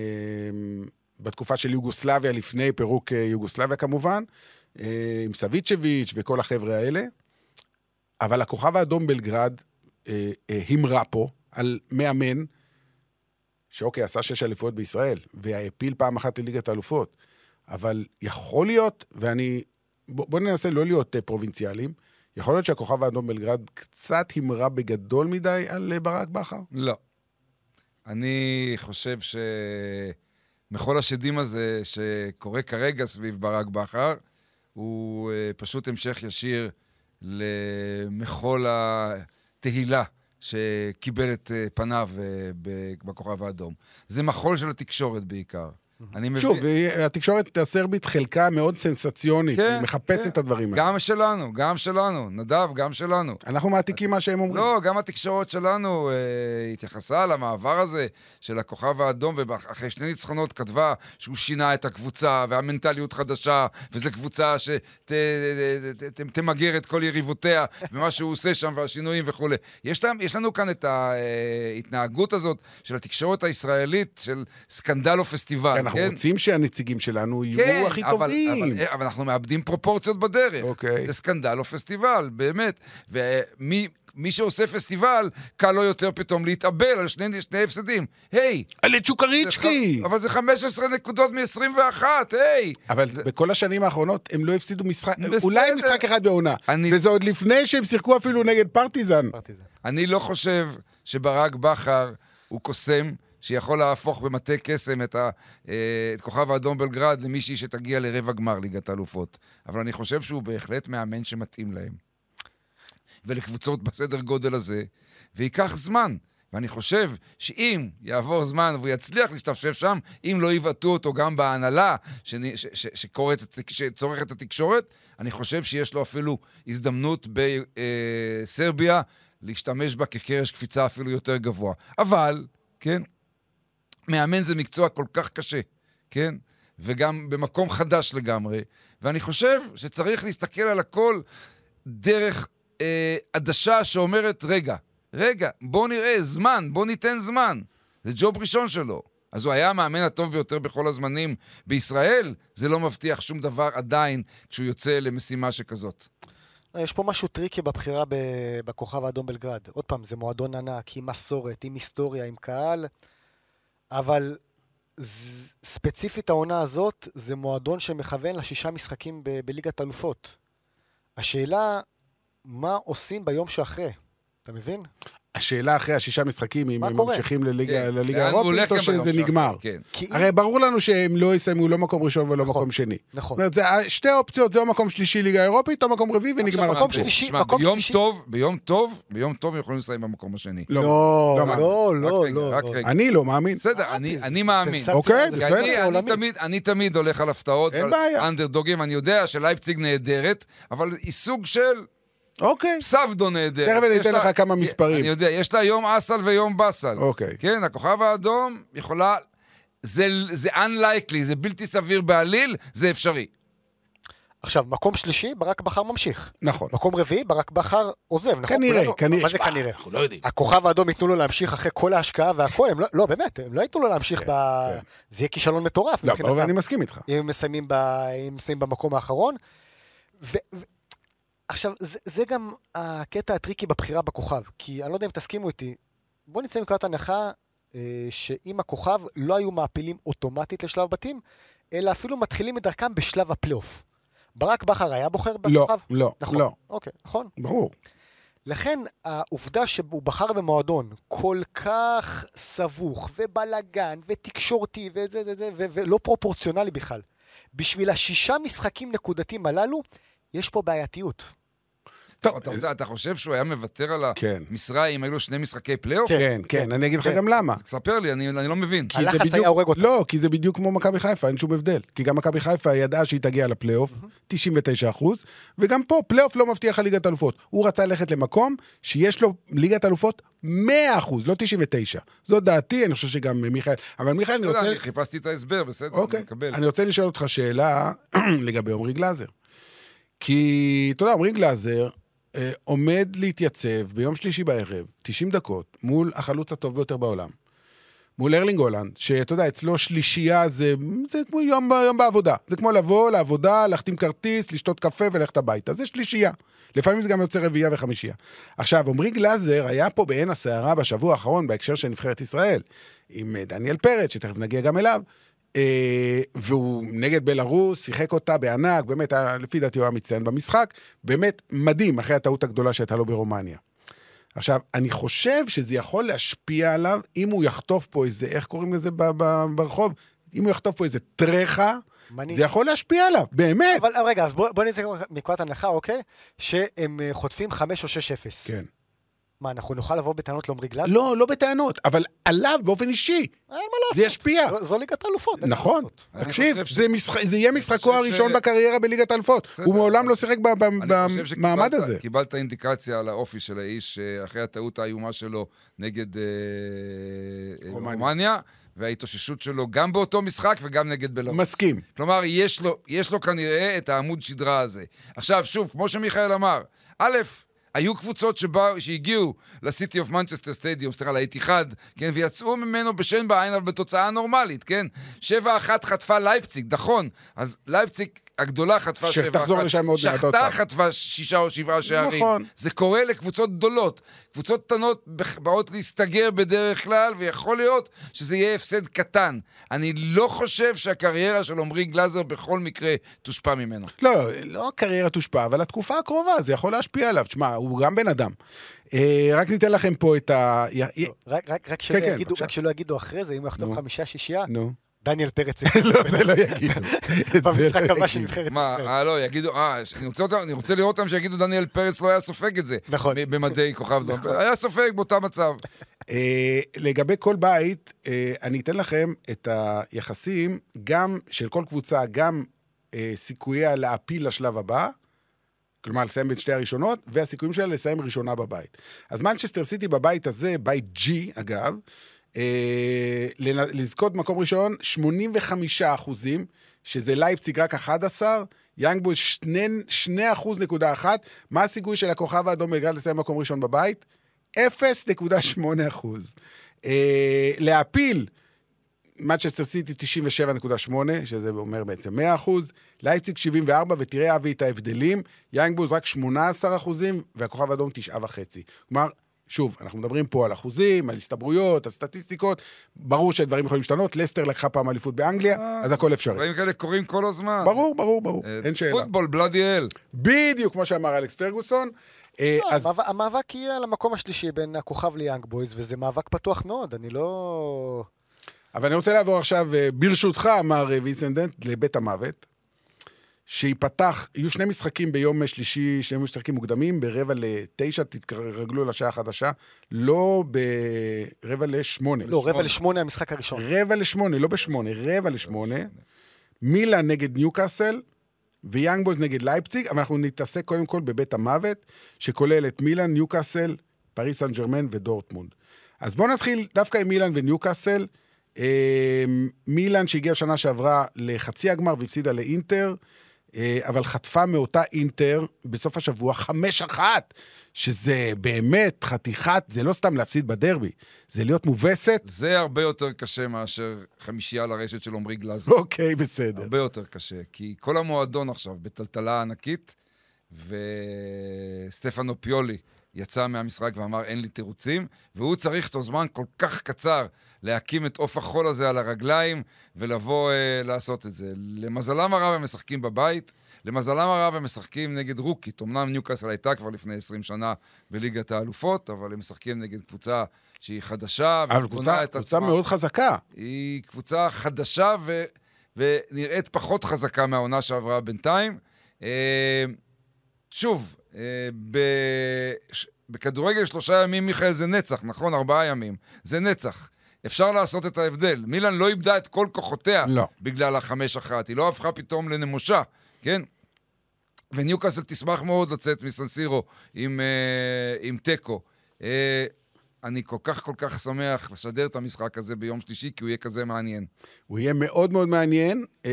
בתקופה של יוגוסלביה, לפני פירוק אה, יוגוסלביה כמובן, אה, עם סביצ'ביץ' וכל החבר'ה האלה. אבל הכוכב האדום בלגרד אה, אה, המרה פה על מאמן שאוקיי, עשה שש אליפויות בישראל, והעפיל פעם אחת לליגת האלופות. אבל יכול להיות, ואני... בוא, בוא ננסה לא להיות אה, פרובינציאליים, יכול להיות שהכוכב האדום בלגרד קצת המרה בגדול מדי על אה, ברק בכר? לא. אני חושב שמחול השדים הזה שקורה כרגע סביב ברק בכר, הוא אה, פשוט המשך ישיר למחול התהילה שקיבל את אה, פניו אה, בכוכב האדום. זה מחול של התקשורת בעיקר. אני מבין... שוב, אה, התקשורת הסרבית חלקה מאוד סנסציונית, כן, היא מחפשת כן. את הדברים האלה. גם שלנו, גם שלנו. נדב, גם שלנו. אנחנו מעתיקים מה שהם אומרים. לא, גם התקשורת שלנו אה, התייחסה למעבר הזה של הכוכב האדום, ואחרי שני ניצחונות כתבה שהוא שינה את הקבוצה, והמנטליות חדשה, וזו קבוצה שתמגר את כל יריבותיה, ומה שהוא עושה שם, והשינויים וכולי. יש, להם, יש לנו כאן את ההתנהגות הזאת של התקשורת הישראלית, של סקנדל או פסטיבל. כן, אנחנו כן. רוצים שהנציגים שלנו יהיו כן, הכי אבל, טובים. אבל, אבל אנחנו מאבדים פרופורציות בדרך. אוקיי. זה סקנדל או פסטיבל, באמת. ומי מי שעושה פסטיבל, קל לו יותר פתאום להתאבל על שני, שני הפסדים. היי! על זה צ'וקריצ'קי! אבל זה 15 נקודות מ-21, היי! אבל בכל השנים האחרונות הם לא הפסידו משחק, בסדר. אולי משחק אחד בעונה. אני- וזה עוד לפני שהם שיחקו אפילו נגד פרטיזן. פרטיזן. אני לא חושב שברק בכר הוא קוסם שיכול להפוך במטה קסם את, ה, אה, את כוכב האדום בלגרד למישהי שתגיע לרבע גמר ליגת האלופות. אבל אני חושב שהוא בהחלט מאמן שמתאים להם. ולקבוצות בסדר גודל הזה, וייקח זמן. ואני חושב שאם יעבור זמן והוא יצליח להשתפשף שם, אם לא יבעטו אותו גם בהנהלה שצורכת את התקשורת, אני חושב שיש לו אפילו הזדמנות בסרביה להשתמש בה כקרש קפיצה אפילו יותר גבוה. אבל, כן, מאמן זה מקצוע כל כך קשה, כן? וגם במקום חדש לגמרי. ואני חושב שצריך להסתכל על הכל דרך אה, עדשה שאומרת, רגע, רגע, בוא נראה, זמן, בוא ניתן זמן. זה job ראשון שלו. אז הוא היה המאמן הטוב ביותר בכל הזמנים בישראל, זה לא מבטיח שום דבר עדיין כשהוא יוצא למשימה שכזאת. יש פה משהו tricky בבחירה בכוכב האדום בלגרד. עוד פעם, זה מועדון ענק, עם מסורת, עם היסטוריה, עם קהל, אבל ספציפית העונה הזאת, זה מועדון שמכוון לשישה משחקים ב- בליגת אלופות. השאלה, מה עושים ביום שאחרי? אתה מבין? השאלה אחרי השישה משחקים, אם הם קורה? ממשיכים לליגה כן, האירופית, או שזה נגמר. כן. הרי ברור לנו שהם לא יסיימו לא מקום ראשון ולא נכון, מקום שני. נכון. זאת אומרת, שתי האופציות, זה או מקום שלישי ליגה אירופית, או מקום רביעי, ונגמר מקום הסיפור. שלישי, מקום ביום שלישי. טוב, ביום טוב, ביום טוב הם יכולים לסיים במקום השני. לא, לא, לא. לא, לא, לא. לא. אני לא מאמין. בסדר, אני, מאמין. אוקיי, זה בסדר. אני. תמיד, אני תמיד הולך על הפתעות בעיה. אנדרדוגים, אני יודע שלייפציג נהדרת, אבל היא סוג של אוקיי. פסבדו נהדרת. תכף אני אתן לה- לך כמה מספרים. אני יודע, יש לה יום אסל ויום באסל. אוקיי. כן, הכוכב האדום יכולה... זה, זה unlikely, זה בלתי סביר בעליל, זה אפשרי. עכשיו, מקום שלישי, ברק בכר ממשיך. נכון. מקום רביעי, ברק בכר עוזב, נכון? כנראה, כולנו- כנראה. מה זה שמע, כנראה? אנחנו לא יודעים. הכוכב האדום ייתנו לו להמשיך אחרי כל ההשקעה והכל, הם לא, לא, באמת, הם לא ייתנו לו להמשיך ב... כן. זה יהיה כישלון מטורף לא, אני מסכים איתך. אם הם מסיימים, ב... אם הם מסיימים במקום האחרון. עכשיו, זה, זה גם הקטע ה tricky בבחירה בכוכב, כי אני לא יודע אם תסכימו איתי, בואו נצא מנקודת הנחה אה, שאם הכוכב לא היו מעפילים אוטומטית לשלב בתים, אלא אפילו מתחילים את דרכם בשלב הפלייאוף. ברק בכר היה בוחר לא, בכוכב? לא, נכון. לא. אוקיי, נכון. ברור. לכן העובדה שהוא בחר במועדון כל כך סבוך ובלאגן ותקשורתי וזה זה זה ולא פרופורציונלי בכלל, בשביל השישה משחקים נקודתיים הללו, יש פה בעייתיות. טוב, אתה, אתה חושב שהוא היה מוותר על כן. המשרה אם היו לו שני משחקי פלייאוף? כן, כן, אני אגיד לך כן. גם למה. ספר לי, אני, אני לא מבין. כי זה הלחץ בדיוק- היה הורג אותה. לא, כי זה בדיוק כמו מכבי חיפה, אין שום הבדל. כי גם מכבי חיפה ידעה שהיא תגיע לפלייאוף, 99 אחוז, וגם פה, פלייאוף לא מבטיח לך ליגת אלופות. הוא רצה ללכת למקום שיש לו ליגת אלופות 100 אחוז, לא 99. זו דעתי, אני חושב שגם מיכאל... אבל מיכאל, אני רוצה... אני חיפשתי את ההסבר, בסדר, אני אוקיי. מקבל. אני רוצה לשאול אותך שאלה לגבי עמרי גלאזר. כי, אתה יודע, עמרי גלאזר אה, עומד להתייצב ביום שלישי בערב, 90 דקות, מול החלוץ הטוב ביותר בעולם. מול ארלינג הולאנד, שאתה יודע, אצלו שלישייה זה, זה כמו יום, יום בעבודה. זה כמו לבוא לעבודה, להחתים כרטיס, לשתות קפה וללכת הביתה. זה שלישייה. לפעמים זה גם יוצא רביעייה וחמישייה. עכשיו, עמרי גלאזר היה פה בעין הסערה בשבוע האחרון בהקשר של נבחרת ישראל, עם אה, דניאל פרץ, שתכף נגיע גם אליו, והוא נגד בלארוס, שיחק אותה בענק, באמת, לפי דעתי הוא היה מצטיין במשחק, באמת מדהים, אחרי הטעות הגדולה שהייתה לו ברומניה. עכשיו, אני חושב שזה יכול להשפיע עליו אם הוא יחטוף פה איזה, איך קוראים לזה ברחוב? אם הוא יחטוף פה איזה טרחה, מנהיג. זה יכול להשפיע עליו, באמת. אבל רגע, אז בוא, בוא נצא מנקודת הנחה, אוקיי? שהם אה, חוטפים 5 או 6-0. כן. מה, אנחנו נוכל לבוא בטענות לעמרי גלאזר? לא, לא בטענות, אבל עליו באופן אישי. אין מה לעשות. זה ישפיע. זו- זו ליגת האלופות. נכון, תקשיב, זה משחק- זה יהיה משחקו הראשון ש- בקריירה בליגת האלופות. הוא מעולם לא שיחק במעמד שקיבלת- הזה. קיבלת אינדיקציה על האופי של האיש אה, אחרי הטעות האיומה שלו נגד אה, אה, רומניה. רומניה, וההתאוששות שלו גם באותו משחק וגם נגד בלרוס. מסכים. כלומר, יש לו, יש לו כנראה את העמוד שדרה הזה. עכשיו, שוב, כמו שמיכאל אמר, א', היו קבוצות שבאו, שהגיעו לסיטי אוף מנצ'סטר סטדיום, סליחה, לאיתיחד, כן, ויצאו ממנו בשן בעין, אבל בתוצאה נורמלית, כן? 7-1 חטפה לייפציג, נכון. אז לייפציג הגדולה חטפה 7-1. שתחזור לשם עוד מעט עוד שחטה פעם. חטפה שישה או שבעה שערים. נכון. זה קורה לקבוצות גדולות. קבוצות קטנות באות להסתגר בדרך כלל, ויכול להיות שזה יהיה הפסד קטן. אני לא חושב שהקריירה של עמרי גלאזר בכל מקרה תושפע ממנו. לא, לא הקריירה תושפע, אבל התקופה הקרובה, זה יכול להשפיע עליו. תשמע, הוא גם בן אדם. אה, רק ניתן לכם פה את ה... רק, רק, רק, שלא יגידו, אחרי זה, אם הוא יחטוף. חמישה, שישייה, נו. דניאל פרץ לא, זה לא יגידו. במשחק הבא של. נבחרת מה, ישראל. אה, לא, יגידו, אה, אני רוצה, לראות אותם שיגידו דניאל פרץ לא היה סופג את זה. נכון. במדי כוכב דום. היה סופג באותה מצב. אה, לגבי כל בית, אה, אני אתן לכם את היחסים, גם של כל קבוצה, גם סיכוייה להעפיל לשלב הבא, כלומר לסיים בין שתי הראשונות, והסיכויים שלה לסיים ראשונה בבית. אז מנצ'סטר סיטי בבית הזה, בית G אגב, לזכות במקום ראשון, 85 אחוזים, שזה לייפציג רק 11, יאנג בויז 2 אחוז נקודה אחת. מה הסיכוי של הכוכב האדום בגלל לסיים במקום ראשון בבית? 0.8 אחוז. אה, להעפיל, מנצ'סטר סיטי 97.8, שזה אומר בעצם 100 אחוז, לייפציג 74, ותראה אבי את ההבדלים, יאנג בויז רק 18 אחוזים, והכוכב האדום 9.5. כלומר, שוב, אנחנו מדברים פה על אחוזים, על הסתברויות, על סטטיסטיקות, ברור שהדברים יכולים להשתנות, לסטר לקחה פעם אליפות באנגליה, אז הכל אפשרי. דברים כאלה קורים כל הזמן. ברור, ברור, ברור, אה, אין שאלה. Football, bloody hell. בדיוק כמו שאמר אלכס פרגוסון. אה, לא, אז המאבק- יהיה על המקום השלישי בין הכוכב ליאנג בויז, וזה מאבק פתוח מאוד, אני לא... אבל אני רוצה לעבור עכשיו, אה, ברשותך, אמר אה, ויסנדנט, לבית המוות, שייפתח, יהיו שני משחקים ביום שלישי, שני משחקים מוקדמים, ברבע לתשע, תתרגלו לשעה החדשה, לא ברבע לשמונה. לא, רבע לשמונה המשחק הראשון. רבע לשמונה, לא בשמונה, רבע לשמונה. מילה נגד ניוקאסל ויאנג בויז נגד לייפציג, אבל אנחנו נתעסק קודם כל בבית המוות, שכולל את מילאן, ניוקאסל, פריס סן ג'רמן ודורטמונד. אז בואו נתחיל דווקא עם מילאן וניוקאסל. אה, מילאן שהגיעה בשנה שעברה לחצי הגמר והפסידה לאינטר, אבל חטפה מאותה אינטר בסוף השבוע חמש אחת, שזה באמת חתיכת, זה לא סתם להפסיד בדרבי, זה להיות מובסת. זה הרבה יותר קשה מאשר חמישייה לרשת של עמרי גלאזר. אוקיי, בסדר. הרבה יותר קשה, כי כל המועדון עכשיו בטלטלה ענקית, וסטפנו פיולי יצא מהמשחק ואמר אין לי תירוצים, והוא צריך את הזמן כל כך קצר להקים את עוף החול הזה על הרגליים ולבוא אה, לעשות את זה. למזלם הרב הם משחקים בבית, למזלם הרב הם משחקים נגד רוקית. אמנם ניוקאסל הייתה כבר לפני 20 שנה בליגת האלופות, אבל הם משחקים נגד קבוצה שהיא חדשה, אבל קבוצה, את קבוצה עצמה. מאוד חזקה. היא קבוצה חדשה ו... ונראית פחות חזקה מהעונה שעברה בינתיים. אה, שוב, אה, ב... בכדורגל שלושה ימים, מיכאל, זה נצח, נכון? ארבעה ימים. זה נצח. אפשר לעשות את ההבדל. מילאן לא איבדה את כל כוחותיה לא. בגלל החמש אחת. היא לא הפכה פתאום לנמושה, כן? וניוקאסל תשמח מאוד לצאת מסנסירו עם, אה, עם תיקו. אה, אני כל כך כל כך שמח לשדר את המשחק הזה ביום שלישי, כי הוא יהיה כזה מעניין. הוא יהיה מאוד מאוד מעניין, אה,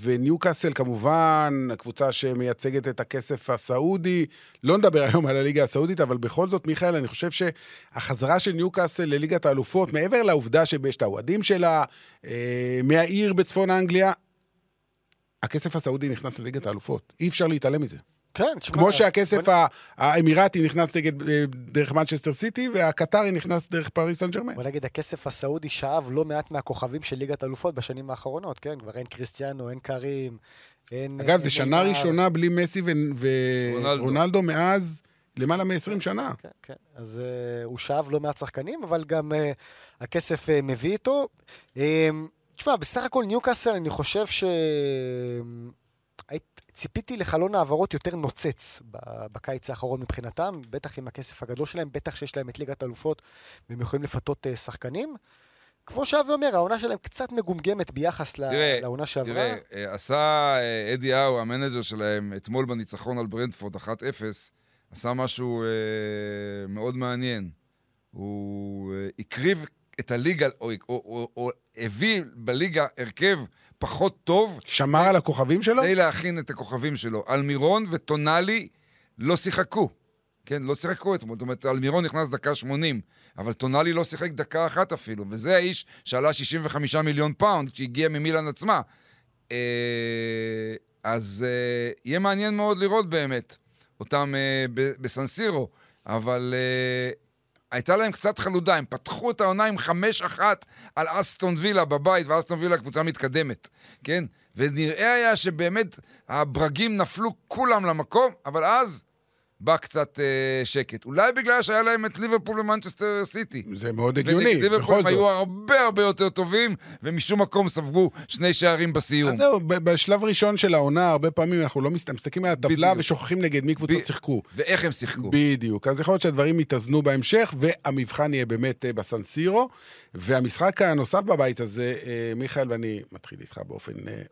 וניוקאסל כמובן, הקבוצה שמייצגת את הכסף הסעודי, לא נדבר היום על הליגה הסעודית, אבל בכל זאת, מיכאל, אני חושב שהחזרה של ניוקאסל לליגת האלופות, מעבר לעובדה שיש את האוהדים שלה, אה, מהעיר בצפון אנגליה, הכסף הסעודי נכנס לליגת האלופות. אי אפשר להתעלם מזה. כן, תשמע... כמו שהכסף בוא האמירתי נכנס נגד, אה, דרך מנצ'סטר סיטי, והקטרי נכנס דרך פריס סן ג'רמן. בוא נגיד, הכסף הסעודי שאב לא מעט מהכוכבים של ליגת אלופות בשנים האחרונות, כן? כבר אין קריסטיאנו, אין כרים, אין... אגב, זו אין שנה. ראשונה בלי מסי רונלדו. ורונלדו מאז למעלה מ-20 שנה. כן, כן. אז אה, הוא שאב לא מעט שחקנים, אבל גם אה, הכסף אה, מביא איתו. אמ, תשמע, בסך הכל ניוקאסל, אני חושב ש... היית- ציפיתי לחלון העברות יותר נוצץ בקיץ האחרון מבחינתם, בטח עם הכסף הגדול שלהם, בטח שיש להם את ליגת האלופות והם יכולים לפתות אה, שחקנים. כמו שאבי אומר, העונה שלהם קצת מגומגמת ביחס תראה, לעונה שעברה. תראה, אה, עשה אה, אדי האו, המנג'ר שלהם, אתמול בניצחון על ברנדפורד 1-0, עשה משהו אה, מאוד מעניין. הוא אה, הקריב את הליגה, או, או, או, או הביא בליגה הרכב פחות טוב, שמר על הכוכבים שלו? כדי להכין את הכוכבים שלו. אלמירון וטונאלי לא שיחקו. כן, לא שיחקו אתמול. זאת אומרת, אלמירון נכנס דקה 80, אבל טונאלי לא שיחק דקה אחת אפילו, וזה האיש שעלה 65 מיליון פאונד, שהגיע ממילן עצמה. אה, אז אה, יהיה מעניין מאוד לראות באמת אותם אה, בסנסירו, אבל אה, הייתה להם קצת חלודה, הם פתחו את העונה עם 5-1 על אסטון וילה בבית, ואסטון וילה קבוצה מתקדמת, כן? ונראה היה שבאמת הברגים נפלו כולם למקום, אבל אז בא קצת אה, שקט. אולי בגלל שהיה להם את ליברפול ומנצ'סטר סיטי. זה מאוד הגיוני, ליברפול בכל זאת. היו הרבה הרבה יותר טובים, ומשום מקום ספגו שני שערים בסיום. אז זהו, בשלב ראשון של העונה, הרבה פעמים אנחנו לא מסת- מסתכלים על הטבלה. ושוכחים נגד מי קבוצות ב- שיחקו. ואיך הם שיחקו. בדיוק. אז יכול להיות שהדברים יתאזנו בהמשך, והמבחן יהיה באמת אה, בסנסירו. והמשחק הנוסף בבית הזה, אה, מיכאל, ואני מתחיל איתך באופן אה,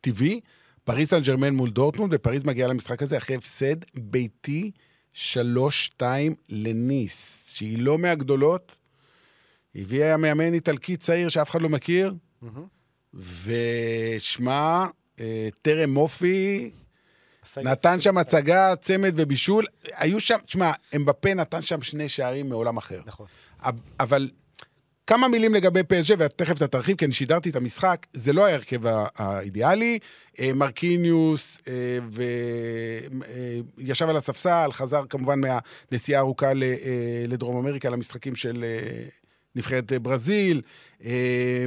טבעי, פריס סן ג'רמן מול דורטמונד, ופריס מגיעה למשחק הזה אחרי הפסד ביתי 3-2 לניס, שהיא לא מהגדולות. הביאה מאמן איטלקי צעיר שאף אחד לא מכיר, ושמה אה, טרם מופי, נתן. שם הצגה, צמד ובישול. היו שם, תשמע, אמבפה נתן שם שני שערים מעולם אחר. נכון. אבל כמה מילים לגבי פסג'ה, ותכף אתה תרחיב, כי אני שידרתי את המשחק, זה לא ההרכב האידיאלי. אה, מרקיניוס אה, וישב על הספסל, חזר כמובן מהנסיעה הארוכה אה, לדרום אמריקה, למשחקים של אה, נבחרת אה, ברזיל. אה.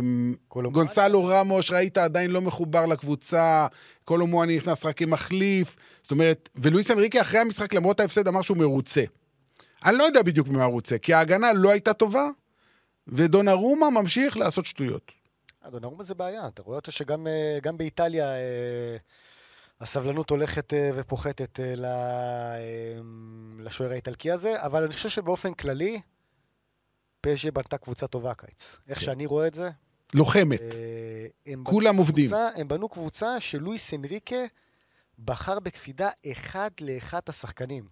גונסלו רמוש, ראית, עדיין לא מחובר לקבוצה, קולומואני נכנס רק כמחליף. זאת אומרת, ולואיס אנריקה אחרי המשחק, למרות ההפסד, אמר שהוא מרוצה. אני לא יודע בדיוק ממה הוא רוצה, כי ההגנה לא הייתה טובה, ודונרומה ממשיך לעשות שטויות. דונרומה זה בעיה, אתה רואה אותו שגם אה, באיטליה אה, הסבלנות הולכת אה, ופוחתת לשוער האיטלקי הזה, אבל אני חושב שבאופן כללי, פז'ה בנתה קבוצה טובה הקיץ. איך שאני רואה את זה, לוחמת. כולם עובדים. הם בנו קבוצה שלואיס אנריקה בחר בקפידה אחד לאחד השחקנים.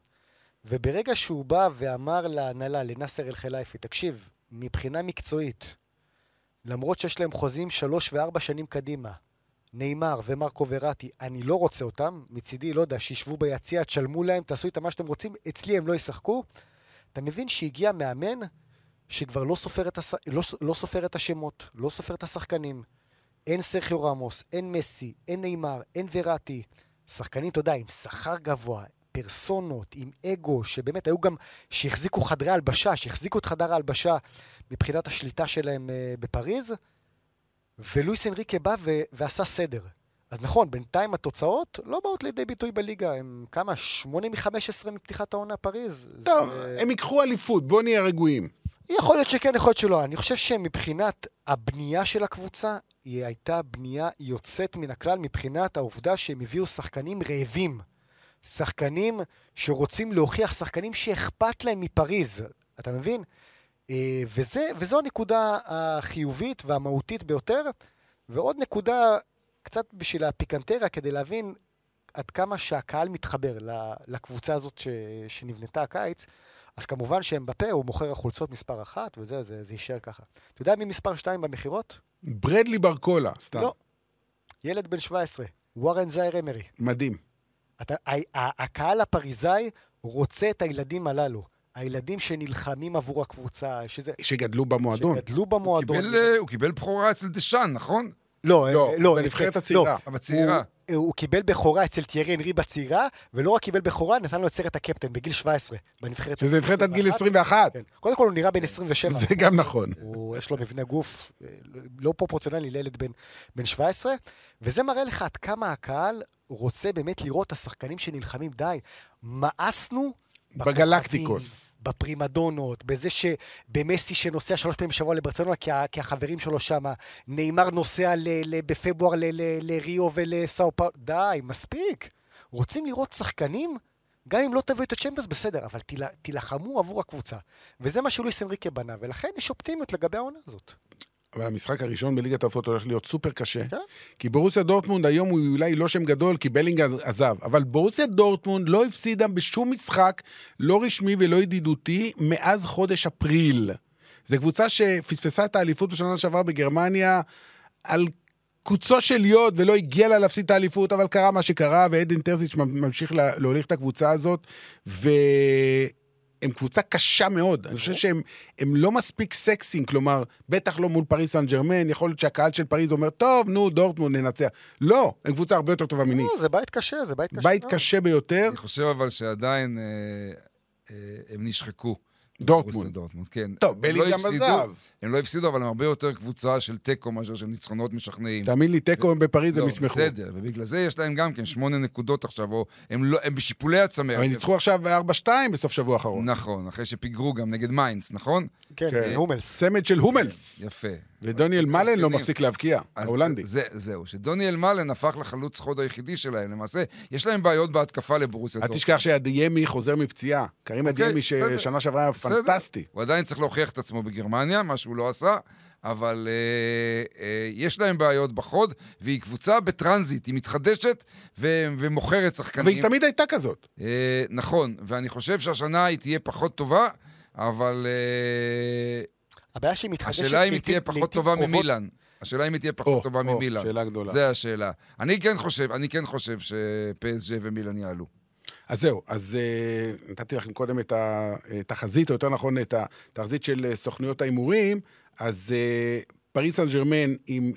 וברגע שהוא בא ואמר להנהלה, לנאסר אל-חלייפי, תקשיב, מבחינה מקצועית, למרות שיש להם חוזים שלוש וארבע שנים קדימה, נאמר ומרקו וראטי, אני לא רוצה אותם, מצידי, לא יודע, שישבו ביציע, תשלמו להם, תעשו איתם מה שאתם רוצים, אצלי הם לא ישחקו. אתה מבין שהגיע מאמן שכבר לא סופר את, הש... לא, לא סופר את השמות, לא סופר את השחקנים. אין סרחיו רמוס, אין מסי, אין נאמר, אין וראטי. שחקנים, אתה יודע, עם שכר גבוה, פרסונות, עם אגו, שבאמת היו גם, שהחזיקו חדרי הלבשה, שהחזיקו את חדר ההלבשה מבחינת השליטה שלהם uh, בפריז, ולואיס אנריקה בא ו- ועשה סדר. אז נכון, בינתיים התוצאות לא באות לידי ביטוי בליגה, הם כמה? 8 מ-15 מפתיחת העונה פריז. טוב, זה... הם ייקחו אליפות, בוא נהיה רגועים. יכול להיות שכן, יכול להיות שלא. אני חושב שמבחינת הבנייה של הקבוצה, היא הייתה בנייה יוצאת מן הכלל מבחינת העובדה שהם הביאו שחקנים רעבים. שחקנים שרוצים להוכיח, שחקנים שאכפת להם מפריז, אתה מבין? אה, וזה, וזו הנקודה החיובית והמהותית ביותר. ועוד נקודה, קצת בשביל הפיקנטריה, כדי להבין עד כמה שהקהל מתחבר לקבוצה הזאת ש, שנבנתה הקיץ, אז כמובן שאמבפה הוא מוכר החולצות מספר אחת, וזה, זה, זה יישאר ככה. אתה יודע מי מספר שתיים במכירות? ברדלי ברקולה, סתם. לא. ילד בן 17, וורן זייר אמרי. מדהים. אתה, הקהל הפריזאי רוצה את הילדים הללו. הילדים שנלחמים עבור הקבוצה, שזה, שגדלו במועדון. שגדלו במועדון. קיבל, אה, הוא קיבל בכורה אצל דשאן, נכון? לא, לא, אה, לא, בנבחרת הצעירה. לא, אבל צעירה. הוא, הוא קיבל בכורה אצל תיארי אנרי בצעירה, ולא רק קיבל בכורה, נתן לו את סרט הקפטן בגיל 17, בנבחרת... שזה נבחרת עד גיל 21. כן. קודם כל הוא נראה בן 27. זה גם נכון. הוא, יש לו מבנה גוף אה, לא פרופורציונלי לילד בן, בן 17, וזה מראה לך עד כמה הקהל רוצה באמת לראות את השחקנים שנלחמים. די, מאסנו בגלקטיקוס. בפרימדונות, בזה שבמסי שנוסע שלוש פעמים בשבוע לברצלונה כי, כי החברים שלו שם, נאמר נוסע ל, ל, בפברואר ל, ל, לריו ולסאו פאו, די, מספיק. רוצים לראות שחקנים? גם אם לא תביאו את הצ'מפיונס, בסדר, אבל תיל, תילחמו עבור הקבוצה. וזה מה שלואיס אנריקה בנה, ולכן יש אופטימיות לגבי העונה הזאת. אבל המשחק הראשון בליגת האלופות הולך להיות סופר קשה. כן. כי בורוסיה דורטמונד היום הוא אולי לא שם גדול, כי בלינגהאם עזב, אבל בורוסיה דורטמונד לא הפסידה בשום משחק, לא רשמי ולא ידידותי, מאז חודש אפריל. זו קבוצה שפספסה את האליפות בשנה שעברה בגרמניה על קוצו של יוד ולא הגיע לה להפסיד את האליפות, אבל קרה מה שקרה, ועדן טרזיץ' ממשיך לה- להוליך את הקבוצה הזאת, והם קבוצה קשה מאוד. אני חושב שהם הם לא מספיק סקסים, כלומר, בטח לא מול פריס סן ג'רמן, יכול להיות שהקהל של פריז אומר, טוב, נו, דורטמונד ננצח. לא, הם קבוצה הרבה יותר טובה מניס. לא, זה בית קשה, זה בית קשה. בית. קשה ביותר, אני חושב אבל שעדיין אה, אה, הם נשחקו. דורטמונד. דורטמונד, כן. טוב, בלי לא גם הפסידו- עזב. הם לא הפסידו, אבל הם הרבה יותר קבוצה של תיקו מאשר של ניצחונות משכנעים. תאמין לי, תיקו הם בפריז, הם לא, ישמחו. בסדר, ובגלל זה יש להם גם כן שמונה נקודות עכשיו, או הם, לא, הם בשיפולי הצמרת. הם ניצחו עכשיו 4-2 בסוף שבוע האחרון. נכון, אחרי שפיגרו גם נגד מיינדס, נכון? כן, כן. הומלס. סמד של הומלס. יפה. ודוניאל אז מאלן לא. מפסיק להבקיע, ההולנדי. זה, זהו, שדוניאל מאלן הפך לחלוץ חוד היחידי שלהם. למעשה, יש להם בעיות בהתקפה לבורוסיה אל תשכח שאדיאמי חוזר מפציעה. קרים אוקיי, אדיאמי בסדר. ששנה שעברה בסדר. פנטסטי. הוא עדיין צריך להוכיח את עצמו בגרמניה, מה שהוא לא עשה, אבל אה, אה, יש להם בעיות בחוד, והיא קבוצה בטרנזיט, היא מתחדשת ו- ומוכרת שחקנים. והיא תמיד הייתה כזאת. אה, נכון, ואני חושב שהשנה היא תהיה פחות טובה, אבל אה, הבעיה שהיא מתחדשת השאלה אם היא תהיה פחות טובה קרובות. ממילאן. השאלה אם היא תהיה פחות או, טובה או, ממילאן. שאלה גדולה. זה השאלה. אני כן חושב, אני כן חושב שפסג' ומילאן יעלו. אז זהו, אז uh, נתתי לכם קודם את התחזית, או יותר נכון, את התחזית של אה, סוכנויות ההימורים, אז uh, פריס סן ג'רמן עם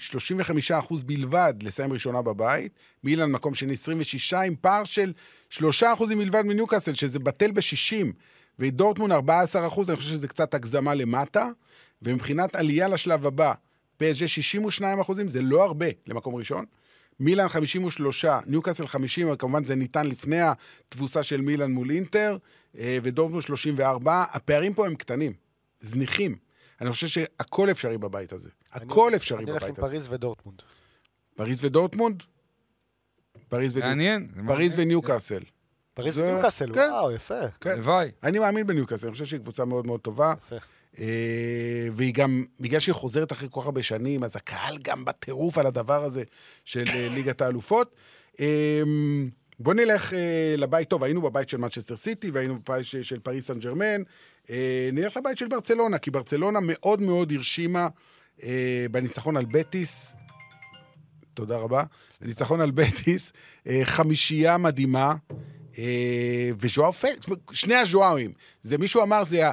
35% בלבד לסיים ראשונה בבית, מילאן מקום שני 26, עם פער של 3% בלבד מניוקאסל, שזה בטל ב-60, ודורטמון 14%, אני חושב שזה קצת הגזמה למטה, ומבחינת עלייה לשלב הבא, PSG 62 אחוזים, זה לא הרבה למקום ראשון. מילאן 53, ניוקאסל 50, אבל כמובן זה ניתן לפני התבוסה של מילאן מול אינטר, אה, ודורטמונד 34. הפערים פה הם קטנים, זניחים. אני חושב שהכל אפשרי בבית הזה. הכל אפשרי אני הולך עם בבית הזה. פריז ודורטמונד. פריז ודורטמונד? פריז וניוקאסל. מעניין. פריז. וניוקאסל. פריז וניוקאסל, כן. וואו, יפה. כן. הלוואי. אני מאמין בניוקאסל, אני חושב שהיא קבוצה מאוד מאוד טובה. יפה. אה, והיא גם, בגלל שהיא חוזרת אחרי כל כך הרבה שנים, אז הקהל גם בטירוף על הדבר הזה של אה, ליגת האלופות. אה, בוא נלך לבית, טוב, היינו בבית של מנצ'סטר סיטי והיינו בבית של, פריס סן ג'רמן. נלך לבית של ברצלונה, כי ברצלונה מאוד מאוד הרשימה בניצחון על בטיס. תודה רבה. ניצחון על בטיס, חמישייה מדהימה, וז'ואאו פליקס, שני הז'ואאואים. זה מישהו אמר, זה.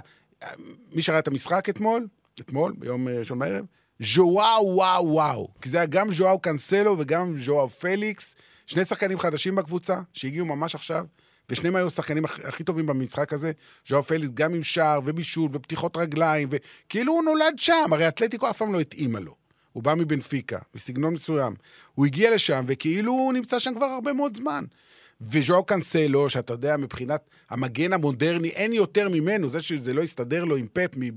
מי שראה את המשחק אתמול, אתמול, ביום אה, ראשון בערב, ז'ואאו וואו וואו. כי זה היה גם ז'ואאו קאנסלו וגם ז'ואאו פליקס, שני שחקנים חדשים בקבוצה, שהגיעו ממש עכשיו, ושניהם היו השחקנים הכ- הכי טובים במשחק הזה. ז'ואאו פליקס גם עם שער ובישול ופתיחות רגליים, וכאילו הוא נולד שם, הרי אתלטיקו אף פעם לא התאימה לו. הוא בא מבנפיקה, מסגנון מסוים. הוא הגיע לשם, וכאילו הוא נמצא שם כבר הרבה מאוד זמן. וז'ואו קאנסלו, שאתה יודע, מבחינת המגן המודרני, אין יותר ממנו. זה שזה לא הסתדר לו עם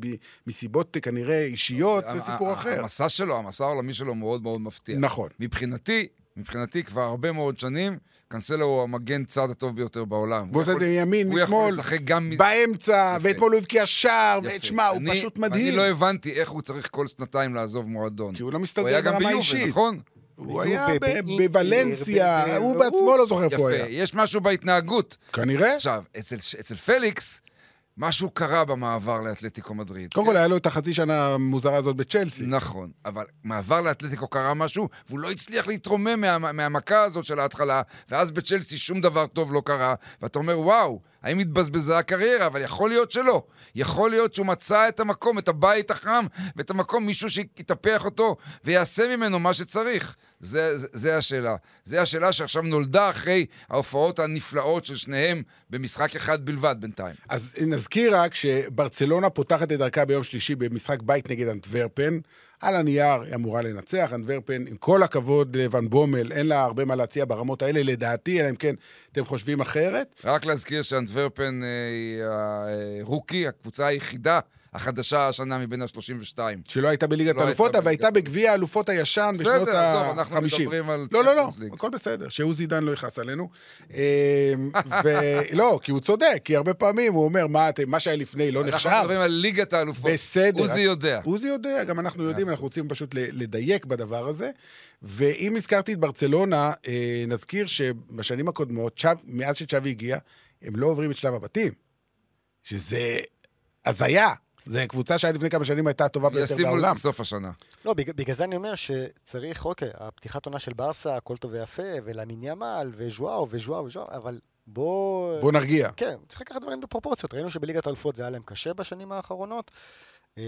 ב- מסיבות אה, כנראה אישיות, זה סיפור אחר. המסע שלו, המסע העולמי שלו מאוד מאוד מפתיע. נכון. מבחינתי, מבחינתי כבר הרבה מאוד שנים, קאנסלו הוא המגן צד הטוב ביותר בעולם. והוא עושה את זה מימין, הוא יכול משמאל, לשחק גם... באמצע, יפה. ואתמול הוא הבקיע שער. ותשמע, הוא אני- פשוט אני מדהים. לא הבנתי איך הוא צריך כל שנתיים לעזוב מועדון. כי הוא לא הוא מסתדר גם ברמה אישית. נכון? הוא היה ביובה, ב- באינטר, בוולנסיה, ב- ב- הוא בעצמו לא זוכר איפה הוא יפה, היה. יש משהו בהתנהגות. כנראה. עכשיו, אצל, אצל פליקס, משהו קרה במעבר לאתלטיקו מדריד. קודם כל היה לו את החצי שנה המוזרה הזאת בצ'לסי. נכון, אבל מעבר לאתלטיקו קרה משהו, והוא לא הצליח להתרומם מה, מהמכה הזאת של ההתחלה, ואז בצ'לסי שום דבר טוב לא קרה, ואתה אומר, וואו, האם התבזבזה הקריירה? אבל יכול להיות שלא. יכול להיות שהוא מצא את המקום, את הבית החם, ואת המקום, מישהו שיטפח אותו ויעשה ממנו מה שצריך. זה, זה, זה השאלה. זה השאלה שעכשיו נולדה אחרי ההופעות הנפלאות של שניהם במשחק אחד בלבד בינתיים. אז נזכיר רק שברצלונה פותחת את דרכה ביום שלישי במשחק בית נגד אנטוורפן. על הנייר היא אמורה לנצח, אנטוורפן, עם כל הכבוד לוואן בומל, אין לה הרבה מה להציע ברמות האלה, לדעתי, אלא אם כן אתם חושבים אחרת. רק להזכיר שאנטוורפן אה, היא הרוקי, הקבוצה היחידה החדשה השנה מבין ה-32. שלא הייתה בליגת לא האלופות, הייתה אבל הייתה בגביע האלופות הישן בסדר, בשנות עזוב, אנחנו ה-50. מדברים על לא, לא, לא. הכל בסדר, שעוזי דן לא יכעס עלינו. ולא, כי הוא צודק, כי הרבה פעמים הוא אומר, מה מה שהיה לפני לא אנחנו נחשב. מדברים על ליגת האלופות. בסדר. עוזי יודע. עוזי יודע, גם אנחנו יודעים, אנחנו רוצים פשוט לדייק בדבר הזה. ואם הזכרתי את ברצלונה, אה, נזכיר שבשנים הקודמות, מאז שצ'אבי הגיע, הם לא עוברים את שלב הבתים. שזה הזיה. זו קבוצה שעד לפני כמה שנים הייתה הטובה ביותר ישימו בעולם. לסוף השנה. לא, בג- בגלל זה אני אומר שצריך, אוקיי, הפתיחת עונה של ברסה, הכל טוב ויפה, ולמין ימל, וז'ואאו, וז'ואאו, וז'ואאו, אבל בוא... בוא נרגיע. כן, צריך לקחת דברים בפרופורציות. ראינו שבליגת האלופות זה היה להם קשה בשנים האחרונות. אה,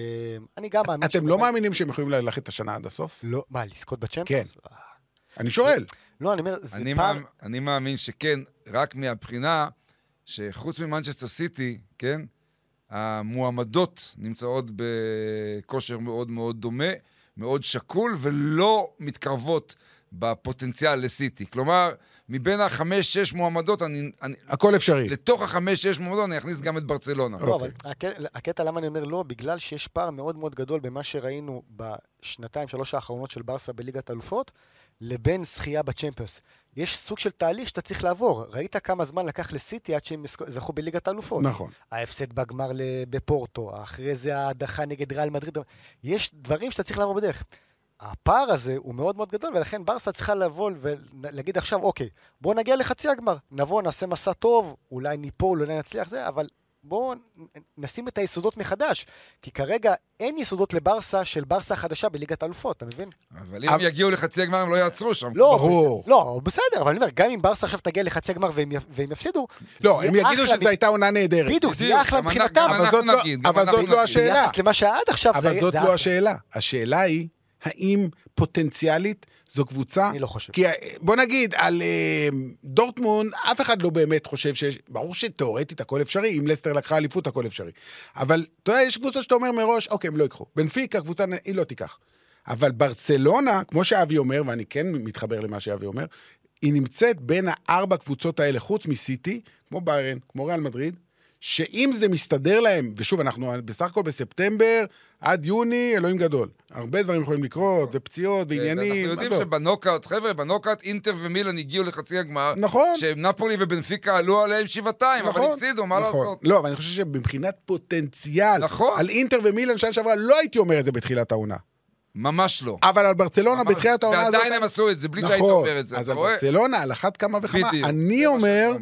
אני גם מאמין... אתם לא מאמינים שהם יכולים ללכת את השנה עד הסוף? לא, מה, לזכות בצ'מפיונס? כן. אני שואל. לא, אני אומר, זה. מאמין, אני מאמין שכן, רק מהבחינה שחוץ ממנצ'סטר סיטי, כן, המועמדות נמצאות בכושר מאוד מאוד דומה, מאוד שקול, ולא מתקרבות בפוטנציאל לסיטי. כלומר, מבין החמש-שש מועמדות, אני, אני, הכל אפשרי. לתוך החמש-שש מועמדות אני אכניס גם את ברצלונה. לא, אוקיי. אבל הקטע, הקטע למה אני אומר לא, בגלל שיש פער מאוד מאוד גדול במה שראינו בשנתיים, שלוש האחרונות של ברסה בליגת אלופות, לבין זכייה בצ'מפיונס. יש סוג של תהליך שאתה צריך לעבור. ראית כמה זמן לקח לסיטי עד שהם זכו- בליגת האלופות. נכון. ההפסד בגמר בפורטו, אחרי זה ההדחה נגד ריאל מדריד. יש דברים שאתה צריך לעבור בדרך. הפער הזה הוא מאוד מאוד גדול, ולכן ברסה צריכה לבוא ולהגיד עכשיו, אוקיי, בואו נגיע לחצי הגמר, נבוא, נעשה מסע טוב, אולי ניפול, אולי נצליח זה, אבל בואו נשים את היסודות מחדש, כי כרגע אין יסודות לברסה של ברסה החדשה בליגת האלופות, אתה מבין? אבל אם יגיעו לחצי הגמר, הם לא יעצרו שם. לא, ברור. לא, בסדר, אבל אני אומר, גם אם ברסה עכשיו תגיע לחצי הגמר והם, יפסידו, זה לא, הם יגידו שזו הייתה עונה נהדרת. בדיוק, זה יהיה אחלה מבחינתם. אבל זאת לא- לא. השאלה. ביחס למה שהיה עד עכשיו, זה אבל זאת זה לא. השאלה. השאלה היא, האם פוטנציאלית זו קבוצה... אני לא חושב. כי אה, בוא נגיד, על אה, דורטמונד, אף אחד לא באמת חושב שיש... ברור שתאורטית הכל אפשרי, אם לסטר לקחה אליפות הכל אפשרי. אבל אתה יודע, יש קבוצות שאתה אומר מראש, אוקיי, הם לא ייקחו. בנפיקה, קבוצה, היא לא תיקח. אבל ברצלונה, כמו שאבי אומר, ואני כן מתחבר למה שאבי אומר, היא נמצאת בין הארבע קבוצות האלה, חוץ מסיטי, כמו ביירן, כמו ריאל מדריד, שאם זה מסתדר להם, ושוב, אנחנו בסך הכל בספטמבר, עד יוני, אלוהים גדול. הרבה דברים יכולים לקרות, ופציעות, ועניינים. אנחנו יודעים עזוב. שבנוקאוט, חבר'ה, בנוקאוט אינטר ומילן הגיעו לחצי הגמר. נכון. שנפולי ובנפיקה עלו עליהם שבעתיים, אבל נכון, הפסידו, מה נכון. לעשות? לא, אבל אני חושב שמבחינת פוטנציאל, נכון. על אינטר ומילן שנה שעברה, לא הייתי אומר את זה בתחילת העונה. ממש לא. אבל על ברצלונה ממש- בתחילת העונה הזאת... ועדיין הם עשו את זה, בלי שהיית נכון, אומר את זה, אז על? ברצלונה, על אחת כמה וכמה, בדיוק, אני אומר.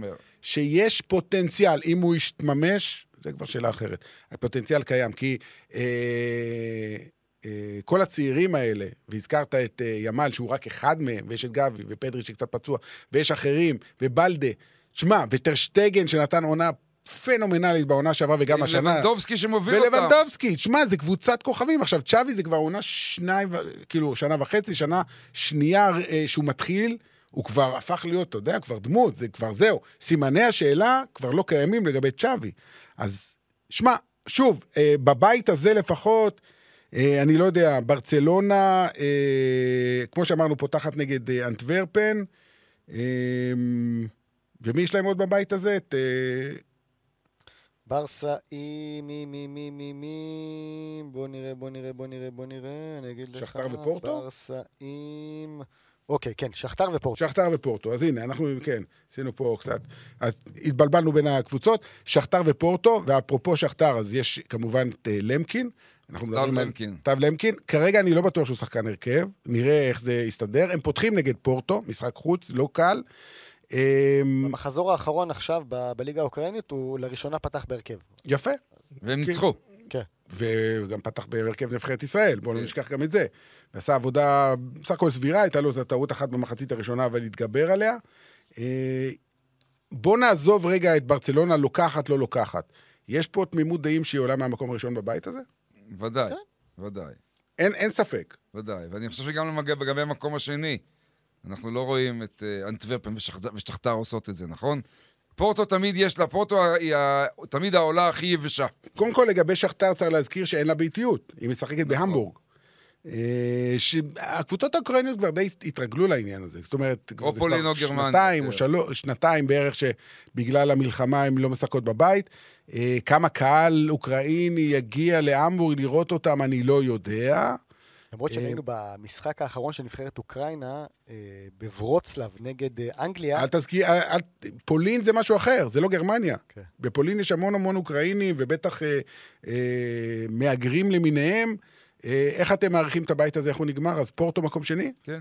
שיש פוטנציאל, אם הוא יתממש, זה כבר שאלה אחרת. הפוטנציאל קיים, כי אה, אה, כל הצעירים האלה, והזכרת את אה, ימל, שהוא רק אחד מהם, ויש את גבי, ופדרי שקצת פצוע, ויש אחרים, ובלדה, שמע, וטרשטגן שנתן עונה פנומנלית בעונה שעברה וגם השנה. לבנדובסקי שמוביל אותם. ולבנדובסקי, תשמע, זה קבוצת כוכבים. עכשיו, צ'אבי זה כבר עונה שניים, כאילו, שנה וחצי, שנה שנייה אה, שהוא מתחיל, הוא כבר הפך להיות, אתה יודע, כבר דמות, זה כבר זהו. סימני השאלה כבר לא קיימים לגבי צ'אבי. אז, שמע, שוב, אה, בבית הזה לפחות, אה, אני לא יודע, ברצלונה, אה, כמו שאמרנו, פותחת נגד אה, אנטוורפן, אה, ומי יש להם עוד בבית הזה? את... אה, ברסה היא מי מי מי מי מי בוא נראה בוא נראה בוא נראה בוא נראה אני אגיד לך שכתר ופורטו? ברסה עם אוקיי כן שכתר ופורטו שכתר ופורטו. אז הנה, אנחנו, כן, עשינו פה קצת, אז התבלבלנו בין הקבוצות, שכתר ופורטו, ואפרופו שכתר, אז יש כמובן את אה, למקין. אנחנו סתיו מדברים על- למקין. סתיו למקין. כרגע אני לא בטוח שהוא שחקן הרכב, נראה איך זה יסתדר. הם פותחים נגד פורטו, משחק חוץ, לא קל. אמ, במחזור האחרון עכשיו ב- בליגה האוקראינית הוא לראשונה פתח בהרכב יפה, והם ניצחו. כן וגם פתח בהרכב נבחרת ישראל, בואו לא נשכח גם את זה. ועשה עבודה בסך הכל סבירה, הייתה לו איזו טעות אחת במחצית הראשונה, אבל התגבר עליה. אה, בואו נעזוב רגע את ברצלונה לוקחת, לא לוקחת. יש פה תמימות דעים שהיא עולה מהמקום הראשון בבית הזה? ודאי, כן. ודאי, אין, אין ספק. ודאי. ואני חושב שגם למג- לגבי המקום השני, אנחנו לא רואים את אה, אנטוורפן ושכתר עושות את זה, נכון? פורטו תמיד יש לה, פורטו היא תמיד העולה הכי יבשה. קודם כל, לגבי שכתר צריך להזכיר שאין לה ביתיות. היא משחקת נכון. בהמבורג. אה, שהקבוצות האוקראיניות כבר די התרגלו לעניין הזה. זאת אומרת, או זה כבר שנתיים או כן. שלוש, שנתיים בערך שבגלל המלחמה הן לא משחקות בבית. אה, כמה קהל אוקראיני יגיע להמבורג לראות אותם, אני לא יודע. למרות אה, שראינו במשחק האחרון של נבחרת אוקראינה אה, בוורוצלב נגד אה, אנגליה אל תזכיר, פולין זה משהו אחר, זה לא גרמניה. כן. בפולין יש המון המון אוקראינים, ובטח אה, אה, מהגרים למיניהם. אה, איך אתם מעריכים את הבית הזה, איך הוא נגמר? אז פורטו מקום שני? כן.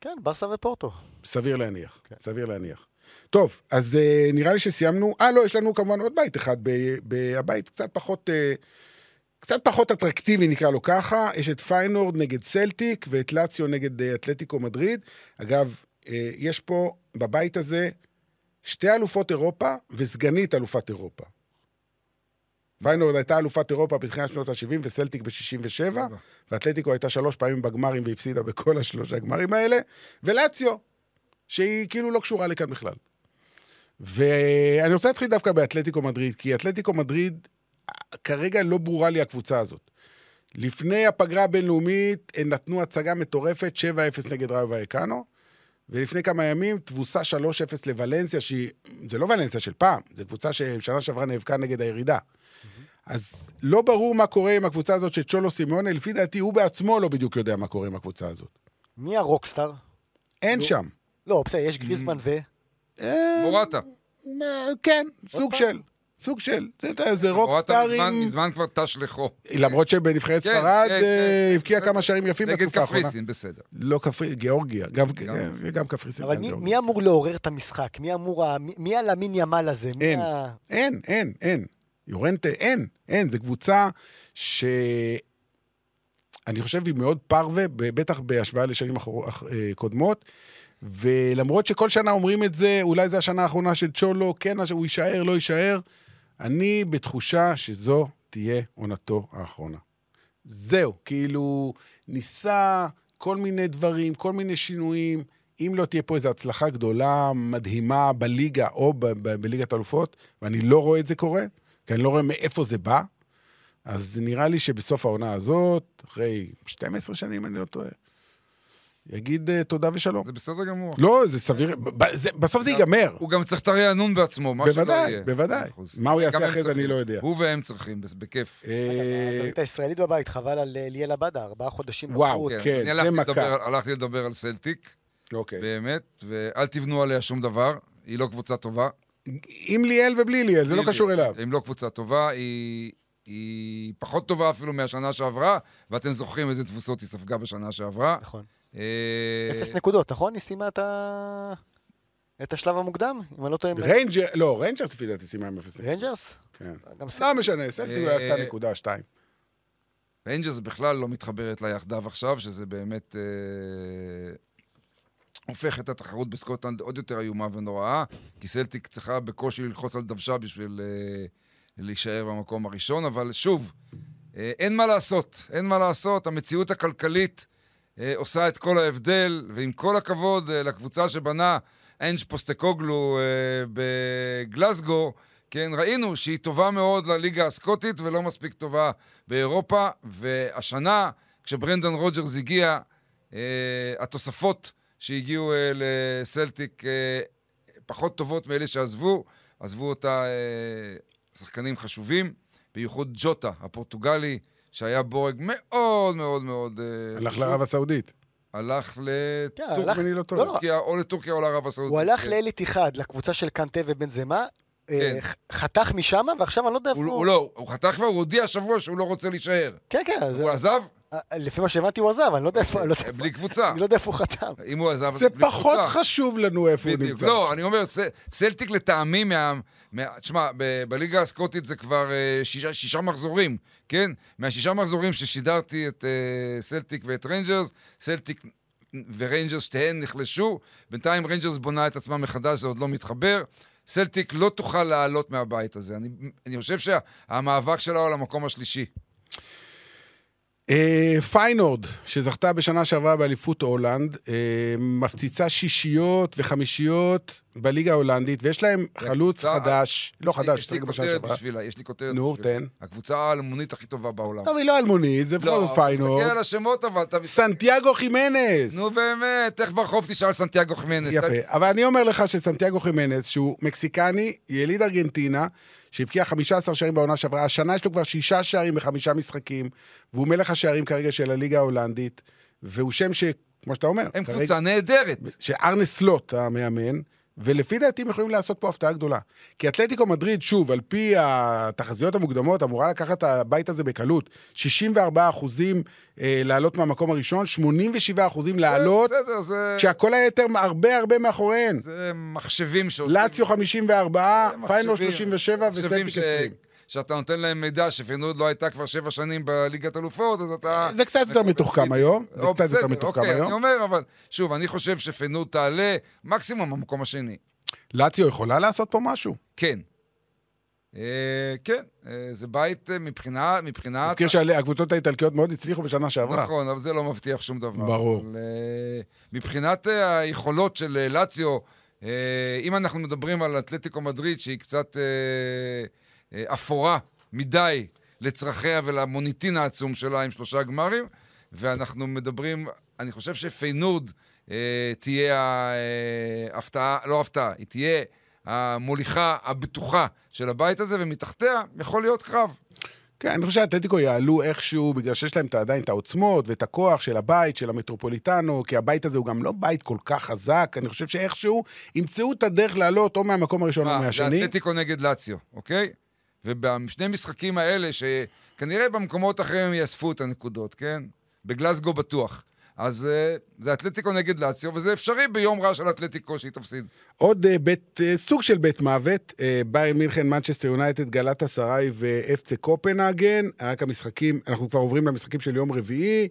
כן ברסה ופורטו סביר להניח, כן. סביר להניח. טוב, אז אה, נראה לי שסיימנו. אה, לא, יש לנו כמובן עוד בית אחד. ב- ב- הבית קצת פחות... אה, קצת פחות אטרקטיבי, נקרא לו ככה. יש את פיינורד נגד סלטיק ואת לאציו נגד אה, אתלטיקו מדריד. אגב, אה, יש פה, בבית הזה, שתי אלופות אירופה וסגנית אלופת אירופה. פיינורד הייתה אלופת אירופה בתחילת שנות ה-70 וסלטיק ב-67, ואתלטיקו הייתה שלוש פעמים בגמרים והפסידה בכל השלושה הגמרים האלה, ולאציו, שהיא כאילו לא קשורה לכאן בכלל. ואני רוצה להתחיל דווקא באתלטיקו מדריד, כי אתלטיקו מדריד, כרגע לא ברורה לי הקבוצה הזאת. לפני הפגרה הבינלאומית, הם נתנו הצגה מטורפת, 7-0 נגד ראיו ואקנו, ולפני כמה ימים, תבוסה 3-0 לוולנסיה, שהיא... זה לא ולנסיה של פעם, זו קבוצה ששנה שעברה נאבקה נגד הירידה. אז לא ברור מה קורה עם הקבוצה הזאת של צ'ולו סימונה, לפי דעתי הוא בעצמו לא בדיוק יודע מה קורה עם הקבוצה הזאת. מי הרוקסטאר? אין נו. שם. לא, בסדר, יש גריזמן ו... אה, מורטה. כן, סוג פעם? של. סוג של. זה- זה- זה מורטה רוקסטארים. מזמן- מזמן כבר תש לחו. למרות שבנבחרת כן, ספרד כן, אה, כן, הבקיע. כמה שערים יפים נגד בתקופה האחרונה. קפריסין, בסדר. לא קפריסין, גיאורגיה. גם גם. אה, קפריסין. אבל מי-. מי אמור לעורר את המשחק? מי אמור... מי- מי הלמין ימל הזה? מי אין. ה- אין, אין, אין. יורנטה, אין, אין. זו קבוצה ש... אני חושב היא מאוד פרווה, בטח בהשוואה לשנים אחר... אח- אה, קודמות. ולמרות שכל שנה אומרים את זה, אולי זו השנה האחרונה של צ'ולו, כן, הוא יישאר, לא יישאר, אני בתחושה שזו תהיה עונתו האחרונה. זהו, כאילו, ניסה כל מיני דברים, כל מיני שינויים. אם לא תהיה פה איזו הצלחה גדולה, מדהימה בליגה או ב- ב- בליגת אלופות, ואני לא רואה את זה קורה, כי אני לא רואה מאיפה זה בא, אז נראה לי שבסוף העונה הזאת, אחרי 12 שנים, אני לא טועה, יגיד אה, תודה ושלום. זה בסדר גמור. לא, זה סביר, ב- ב- זה- בסוף זה ייגמר. הוא גם צריך את הרענון בעצמו, מה שלא בוודאי, יהיה. בוודאי. אחוז. מה הוא יעשה אחרי זה. אני לא יודע. הוא והם צריכים, בס- בכיף. אה, הזווית הישראלית בבית, חבל על אה, ליאל עבדה, ארבעה חודשים וואו, בחוץ. כן, אני זה מכה. לדבר- הלכתי לדבר על סלטיק, אוקיי. באמת, ואל תבנו עליה שום דבר, היא לא קבוצה טובה. עם ליאל ובלי ליאל, זה לא. קשור אליו. אם לא קבוצה טובה, היא, היא פחות טובה אפילו מהשנה שעברה, ואתם זוכרים איזה תבוסות היא ספגה בשנה שעברה. נכון. אה, אפס נקודות, נכון? היא סיימה את ה... את השלב המוקדם? אם אני לא טועה... ריינג'רס, לא, ריינג'רס לפי דעתי סיימה עם אפס נקודות. ריינג'רס? כן. לא משנה, סלטיק אה, עשתה נקודה, שתיים. ריינג'רס בכלל לא מתחברת לה יחדיו עכשיו, שזה באמת אה, הופך את התחרות בסקוטלנד עוד יותר איומה ונוראה, כי סלטיק צריכה בקושי ללחוץ על דוושה בשביל אה, להישאר במקום הראשון, אבל שוב, אה, אין מה לעשות, אין מה לעשות, המציאות הכלכלית אה, עושה את כל ההבדל, ועם כל הכבוד אה, לקבוצה שבנה אנג' פוסטקוגלו אה, בגלסגו, כן, ראינו שהיא טובה מאוד לליגה הסקוטית ולא מספיק טובה באירופה, והשנה, כשברנדן רוג'רס הגיע, אה, התוספות שהגיעו אה, לסלטיק פחות טובות מאלה שעזבו, עזבו אותה שחקנים חשובים, בייחוד ג'וטה, הפורטוגלי, שהיה בורג מאוד מאוד מאוד אה, הלך חשוב. לערב הסעודית. הלך כן, לטורקיה, לא. לא, לא, או לטורקיה או לערב הסעודית. הוא הלך כן. לאל איתיחד, לקבוצה של קנטה ובנזמה, אה, כן. חתך משם, ועכשיו אני לא יודע איפה הוא, הוא לא, הוא חתך כבר, הוא הודיע השבוע שהוא לא רוצה להישאר. כן, כן, זה- הוא עזב? אה, לפי מה שהבנתי הוא עזב, אני לא יודע איפה... לא יודע איפה- בלי קבוצה. אני לא יודע איפה הוא חתם. אם הוא עזב, זה בלי פחות קבוצה. חשוב לנו איפה הוא. נמצא. לא, אני אומר, ס- סלטיק לטעמי תשמע, בליגה הסקוטית זה כבר אה, שישה, שישה מחזורים, כן? מהשישה מחזורים ששידרתי את אה, סלטיק ואת ריינג'רס, סלטיק וריינג'רס שתיהן נחלשו, בינתיים ריינג'רס בונה את עצמה מחדש, זה עוד לא מתחבר. סלטיק לא תוכל לעלות מהבית הזה. אני, אני חושב שהמאבק שלה הוא על המקום השלישי. אה, פיינורד, שזכתה בשנה שעברה באליפות הולנד, אה, מפציצה שישיות וחמישיות בליגה ההולנדית, ויש להם חלוץ חדש, לא יש לי- חדש, יש לי שחק בשנה כותרת שעברה. בשבילה, יש לי כותרת נו. תן. הקבוצה האלמונית הכי טובה בעולם. טוב, היא לא אלמונית, זה בכל לא, זאת פיינורד. תסתכל על השמות אבל, אתה... סנטיאגו חימנס! נו באמת, איך ברחוב תשאל סנטיאגו חימנס? יפה, אבל אני אומר לך שסנטיאגו חימנס, שהוא מקסיקני, יליד ארגנטינה, שהבקיע 15 שערים בעונה שעברה, השנה יש לו כבר שישה שערים בחמישה משחקים, והוא מלך השערים כרגע של הליגה ההולנדית, והוא שם ש... כמו שאתה אומר, הם כרגע- קבוצה נהדרת. שארנה סלוט המאמן, ולפי דעתי הם יכולים לעשות פה הפתעה גדולה. כי אתלטיקו מדריד, שוב, על פי התחזיות המוקדמות, אמורה לקחת את הבית הזה בקלות. 64 אחוזים אה, לעלות מהמקום הראשון, 87 אחוזים לעלות, בסדר, זה... כשהכל היתר הרבה הרבה מאחוריהן. זה מחשבים שעושים... לאציו 54, זה פיינור מחשבים. 37 מחשבים וסלטיק ש- 20. שאתה נותן להם מידע שפיינורד לא הייתה כבר שבע שנים בליגת אלופות, אז אתה... זה קצת יותר מתוחכם היום. זה או, קצת יותר מתוחכם אוקיי, אני היום. אומר, אבל שוב, אני חושב שפיינורד תעלה מקסימום במקום השני. לאציו יכולה לעשות פה משהו? כן. אה, כן, אה, זה בית אה, מבחינה... מבחינת... נזכיר שהקבוצות האיטלקיות מאוד הצליחו בשנה שעברה. נכון, אבל זה לא מבטיח שום דבר. ברור. מבחינת היכולות של לאציו, אם אנחנו מדברים על אתלטיקו מדריד, שהיא קצת אפורה מדי לצרכיה ולמוניטין העצום שלה עם שלושה גמרים, ואנחנו מדברים, אני חושב שפיינורד אה, תהיה ההפתעה, לא הפתעה, היא תהיה המוליכה הבטוחה של הבית הזה, ומתחתיה יכול להיות קרב. כן, אני חושב שהאתלטיקו יעלו איכשהו, בגלל שיש להם עדיין את העוצמות ואת הכוח של הבית, של המטרופוליטנו, כי הבית הזה הוא גם לא בית כל כך חזק, אני חושב שאיכשהו ימצאו את הדרך לעלות או מהמקום הראשון או מה, זה מהשני. אתלטיקו נגד לאציו, אוקיי? ובשני משחקים האלה, שכנראה במקומות אחרים הם יאספו את הנקודות, כן? בגלסגו בטוח. אז אה, זה אתלטיקו נגד לאציו, וזה אפשרי ביום רע של אתלטיקו שהיא תפסיד. עוד אה, בית, אה, סוג של בית מוות, אה, באיירן מינכן, מנצ'סטר יונייטד, גלאטסראיי ואפ צה קופנהגן. רק המשחקים, אנחנו כבר עוברים למשחקים של יום רביעי.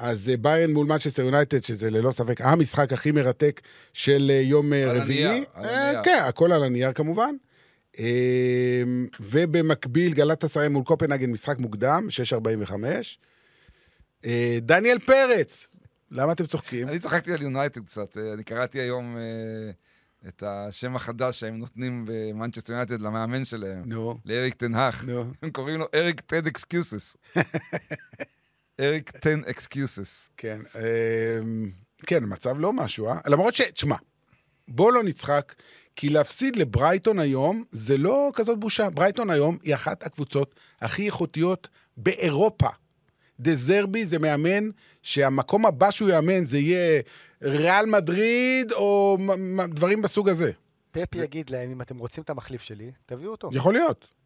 אז אה, באיירן מול מנצ'סטר יונייטד, שזה ללא ספק המשחק הכי מרתק של אה, יום אה, על רביעי. הנייר, על אה, הנייר. כן, הכל על הנייר כמובן. אה, ובמקביל, גלאטסראיי מול קופנהגן, משחק מוקדם, 6.45. אה, דניאל פרץ, למה אתם צוחקים? אני צחקתי על יונייטד קצת. אה, אני קראתי היום אה, את השם החדש שהם נותנים במנצ'סטר יונייטד למאמן שלהם, נו, לאריק טן האח. הם קוראים לו אריק Ten Excuses. אריק Ten Excuses. כן, אמ, כן, מצב לא משהו, אה? למרות ש... תשמע, בוא לא נצחק, כי להפסיד לברייטון היום זה לא כזאת בושה. ברייטון היום היא אחת הקבוצות הכי איכותיות באירופה. דזרבי זה מאמן שהמקום הבא שהוא יאמן זה יהיה ריאל מדריד או דברים בסוג הזה. פפ יגיד להם, אם אתם רוצים את המחליף שלי, תביאו אותו. יכול להיות.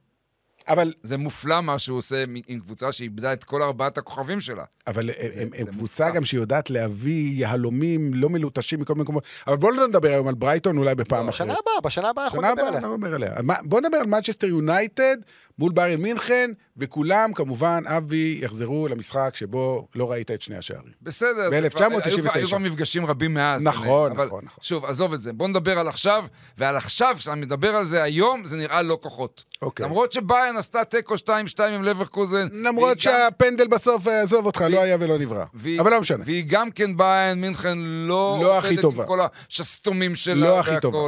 אבל, זה מופלא מה שהוא עושה עם קבוצה שאיבדה את כל ארבעת הכוכבים שלה. אבל הם, הם, זה הם. קבוצה גם שיודעת להביא יהלומים לא מלוטשים מכל מיני מקומות. אבל בואו לא נדבר היום על ברייטון, אולי בפעם אחרת. בשנה הבאה, בשנה הבאה אנחנו נדבר עליה. נדבר עליה. מה- בוא נדבר על מנצ'סטר יונייטד מול ביירן מינכן, וכולם, כמובן, אבי, יחזרו למשחק שבו לא ראית את שני השערים. בסדר. ב- זה כבר- 1999. היו כבר מפגשים רבים מאז. נכון, באמת, נכון, נכון. שוב, עזוב את זה. בוא נדבר על עכשיו, ועל עכשיו, כשאני מדבר על זה היום, זה נראה לא כוחות. אוקיי. למרות שביין עשתה תיקו 2-2 עם לברקוזן. למרות והיא גם- שהפנדל בסוף, אה, עזוב אותך, לא היה ולא נברא. והיא- אבל לא משנה. והיא גם כן באיירן מינכן לא... לא הכי טובה. עם כל השסתומים שלה לא הכי. טובה.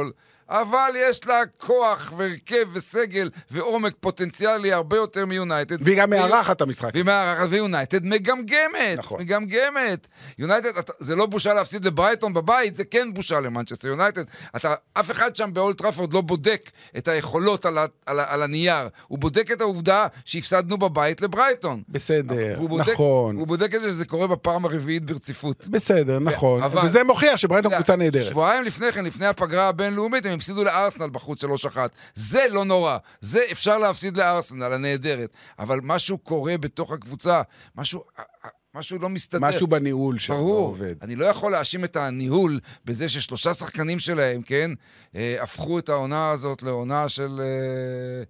אבל יש לה כוח והרכב וסגל ועומק פוטנציאלי הרבה יותר מיונייטד. והיא גם מארחת את המשחק. והיא מארחת, ויונייטד מגמגמת. נכון. מגמגמת. יונייטד, זה לא בושה להפסיד לברייטון בבית, זה כן בושה למנצ'סטר יונייטד. אתה, אף אחד שם באולד טראפורד לא בודק את היכולות על, ה, על, ה, על הנייר. הוא בודק את העובדה שהפסדנו בבית לברייטון. בסדר, והוא בודק, נכון. הוא בודק את זה שזה קורה בפעם הרביעית ברציפות. בסדר, נכון. אבל- וזה מוכיח שברייטון קבוצה נהדרת. שבועיים לפני כן, לפני הפגרה הבינלאומית, הם הפסידו לארסנל בחוץ 3-1. זה לא נורא. זה אפשר להפסיד לארסנל, הנהדרת. אבל משהו קורה בתוך הקבוצה, משהו, משהו לא מסתדר. משהו בניהול שם לא ברור. עובד. אני לא יכול להאשים את הניהול בזה ששלושה שחקנים שלהם, כן, אה, הפכו את העונה הזאת לעונה של... אה,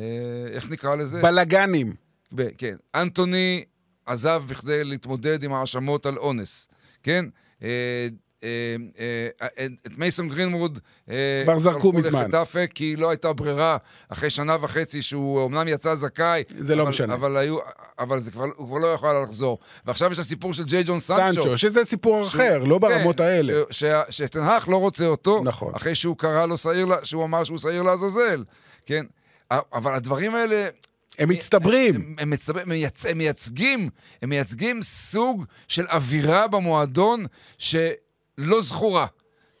אה, איך נקרא לזה? בלאגנים. ב- כן. אנטוני עזב בכדי להתמודד עם האשמות על אונס, כן? אה, אה, אה, את מייסון גרינווד... אה, כבר זרקו מזמן. לחטאפה כי לא הייתה ברירה אחרי שנה וחצי שהוא אמנם יצא זכאי. זה לא אבל- משנה. אבל, היו, אבל זה כבר, הוא כבר לא יכול היה לחזור. ועכשיו יש הסיפור של ג'יי ג'ון סנצ'ו. סנצ'ו, שזה סיפור שהוא- אחר, לא ברמות כן, האלה. ש- ש- שתנהך לא רוצה אותו, נכון. אחרי שהוא קרא לו שעיר, שהוא אמר שהוא שעיר לעזאזל, כן? אבל הדברים האלה, הם מצטברים. הם, הם, מצב... הם, מייצ... הם מייצגים, הם מייצגים סוג של אווירה במועדון שלא זכורה.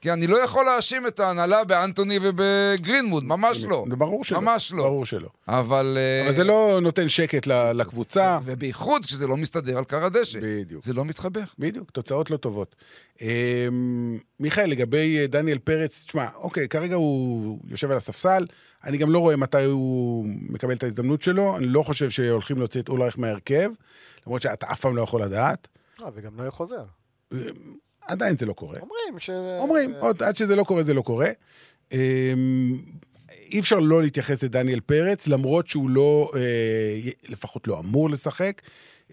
כי אני לא יכול להאשים את ההנהלה באנטוני ובגרינמוד, ממש לא. ברור שלא. ממש לא. ברור שלא. אבל... אה, אבל זה לא נותן שקט לקבוצה. ובייחוד כשזה לא מסתדר על קר הדשא. בדיוק. זה לא מתחבר. בדיוק, תוצאות לא טובות. אמ, מיכאל, לגבי אה, דניאל פרץ, תשמע, אוקיי, כרגע הוא יושב על הספסל, אני גם לא רואה מתי הוא מקבל את ההזדמנות שלו, אני לא חושב שהולכים להוציא את אולרייך מההרכב, למרות שאתה אף פעם לא יכול לדעת. אה, וגם לא יהיה חוזר. עדיין זה לא קורה. אומרים ש... אומרים, עוד עד שזה לא קורה, זה לא קורה. אמ, אי אפשר לא להתייחס לדניאל פרץ, למרות שהוא לא, אה, לפחות לא אמור לשחק,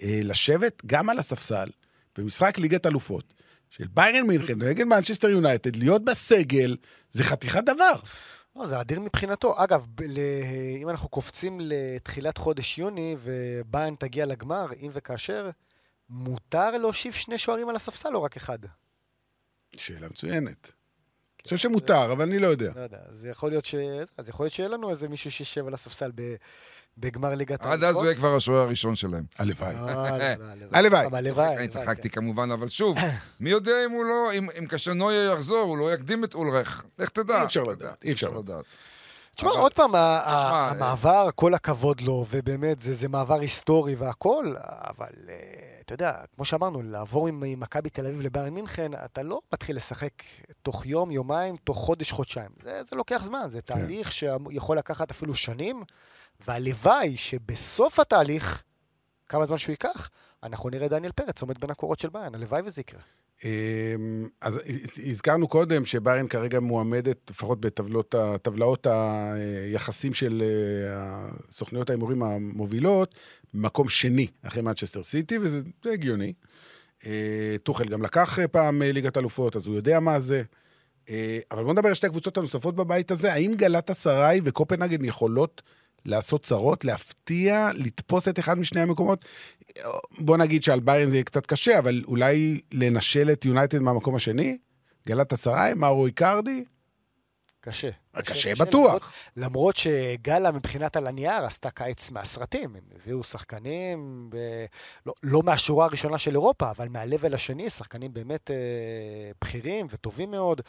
אה, לשבת גם על הספסל במשחק ליגת אלופות של ביירן מינכן נגד מנצ'סטר יונייטד, להיות בסגל, זה חתיכת דבר. לא, זה אדיר מבחינתו. אגב, ל- אם אנחנו קופצים לתחילת חודש יוני וביין תגיע לגמר, אם וכאשר, מותר להושיב שני שוערים על הספסל או רק אחד? שאלה מצוינת. אני חושב שמותר, אבל אני לא יודע. לא יודע, אז יכול להיות, ש... אז יכול להיות שיהיה לנו איזה מישהו שישב על הספסל ב... בגמר ליגת עד אז הוא יהיה כבר השוער הראשון שלהם. הלוואי. אה, הלוואי. הלוואי. אני צחקתי כן. כמובן, אבל שוב, מי יודע אם הוא לא, אם- כאשר נויה יחזור, הוא לא יקדים את אולרך. לך תדע. אי אפשר לדעת, אי אפשר לדעת. תשמע, עוד פעם, ה- תשמע, ה- המעבר, כל הכבוד לו, ובאמת, זה, זה מעבר היסטורי והכול, אבל אה, אתה יודע, כמו שאמרנו, לעבור ממכבי תל אביב לביירן מינכן, אתה לא מתחיל לשחק תוך יום, יומיים, תוך חודש, חודשיים. זה, זה לוקח זמן, זה תהליך שיכול לקחת אפילו שנים, והלוואי שבסוף התהליך, כמה זמן שהוא ייקח, אנחנו נראה דניאל פרץ עומד בין הקורות של ביירן, הלוואי וזה יקרה. אמ, אז הזכרנו קודם שביירן כרגע מועמדת, לפחות בטבלאות היחסים של אה, סוכניות ההימורים המובילות, מקום שני אחרי מנצ'סטר סיטי, וזה זה הגיוני. אה, טוחל גם לקח פעם אה, ליגת אלופות, אז הוא יודע מה זה. אבל בואו נדבר על שתי הקבוצות הנוספות בבית הזה. האם גלת אסריי וקופנהגן יכולות לעשות צרות, להפתיע, לתפוס את אחד משני המקומות? בוא נגיד שעל ביירן זה יהיה קצת קשה, אבל אולי לנשל את יונייטד מהמקום השני? גלת אסריי, מארו איקרדי? קשה. קשה בטוח. למרות, למרות שגאלה מבחינת על הנייר עשתה קיץ מהסרטים. הם הביאו שחקנים, ב... לא, לא מהשורה הראשונה של אירופה, אבל מהלבל השני, שחקנים באמת אה, בכירים וטובים מאוד.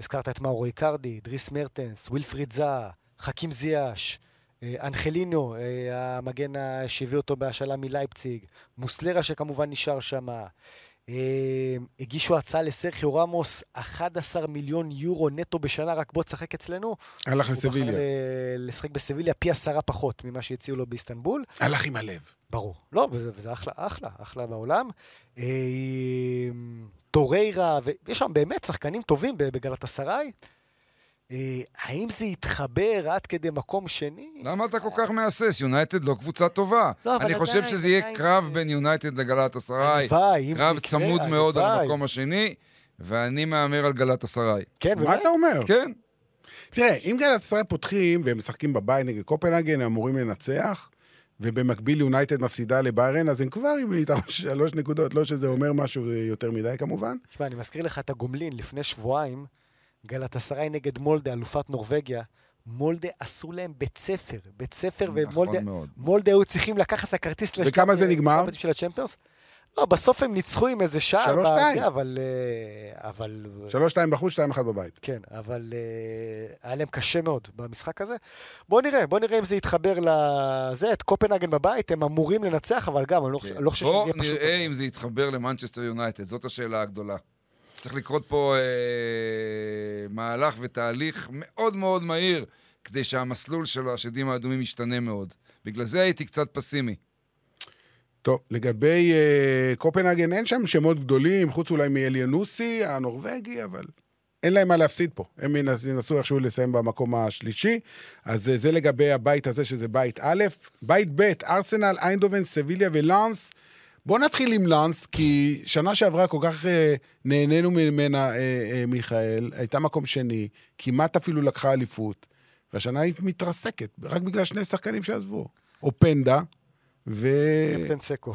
הזכרת את מאורו איקרדי, דריס מרטנס, ווילפריד זאה, חכים זיאש, אנחלינו, אה, המגן שהביא אותו בהשאלה מלייפציג, מוסלרה שכמובן נשאר שם. אה, הגישו הצעה לסרחיו רמוס, 11 מיליון יורו נטו בשנה, רק בוא תשחק אצלנו. הלך הוא בחר לסביליה. לשחק בסביליה פי עשרה פחות ממה שהציעו לו באיסטנבול. הלך עם הלב. ברור. לא, וזה, וזה אחלה, אחלה, אחלה בעולם. אה, טוריירה, ויש שם באמת שחקנים טובים בגלת אסריי. אה, האם זה יתחבר עד כדי מקום שני? למה אתה כל כך מהסס? יונייטד לא קבוצה טובה. לא, אני חושב עדיין, שזה יהיה עדיין קרב זה- בין יונייטד לגלת אסריי. הלוואי, אם זה קרב צמוד מאוד על. המקום השני, ואני מהמר על גלת אסריי. כן, מה? אתה אומר? כן. תראה, אם גלת ישראל פותחים והם משחקים בבית נגד קופנהגן, הם אמורים לנצח, ובמקביל יונייטד מפסידה לביירן, אז הם כבר עם איתם שלוש נקודות, לא שזה אומר משהו יותר מדי כמובן. תשמע, אני מזכיר לך את הגומלין, לפני שבועיים, גלת אסריי נגד מולדה, אלופת נורבגיה. מולדה עשו להם בית ספר, בית ספר, ומולדה נכון מאוד. מולדה היו צריכים לקחת את הכרטיס לשלב... וכמה זה נגמר? של הצ'מפיונס. לא, בסוף הם ניצחו עם איזה שער. שלוש, שתיים. אבל... אה, אבל... שלוש, שתיים בחוץ, שתיים אחת בבית. כן, אבל אה, היה להם קשה מאוד במשחק הזה. בואו נראה, בואו נראה אם זה יתחבר לזה. את קופנהגן בבית, הם אמורים לנצח, אבל גם, אני לא חושב אני לא שזה יהיה פשוט. נראה אם זה יתחבר למנצ'סטר יונייטד, זאת השאלה הגדולה. צריך לקרות פה אה, מהלך ותהליך מאוד מאוד מהיר, כדי שהמסלול של השדים האדומים ישתנה מאוד. בגלל זה הייתי קצת פסימי. טוב, לגבי אה, קופנהגן, אין שם שמות גדולים, חוץ אולי מאליאנוסי, הנורבגי, אבל אין להם מה להפסיד פה. הם ינס- ינסו איכשהו לסיים במקום השלישי. אז אה, זה לגבי הבית הזה, שזה בית א'. בית ב', ארסנל, איינדובן, סביליה ולאנס. בואו נתחיל עם לאנס, כי שנה שעברה כל כך אה, נהנינו ממנה, אה, אה, מיכאל, הייתה מקום שני, כמעט אפילו לקחה אליפות, והשנה היא מתרסקת, רק בגלל שני שחקנים שעזבו. אופנדה ו... קפטן סקו.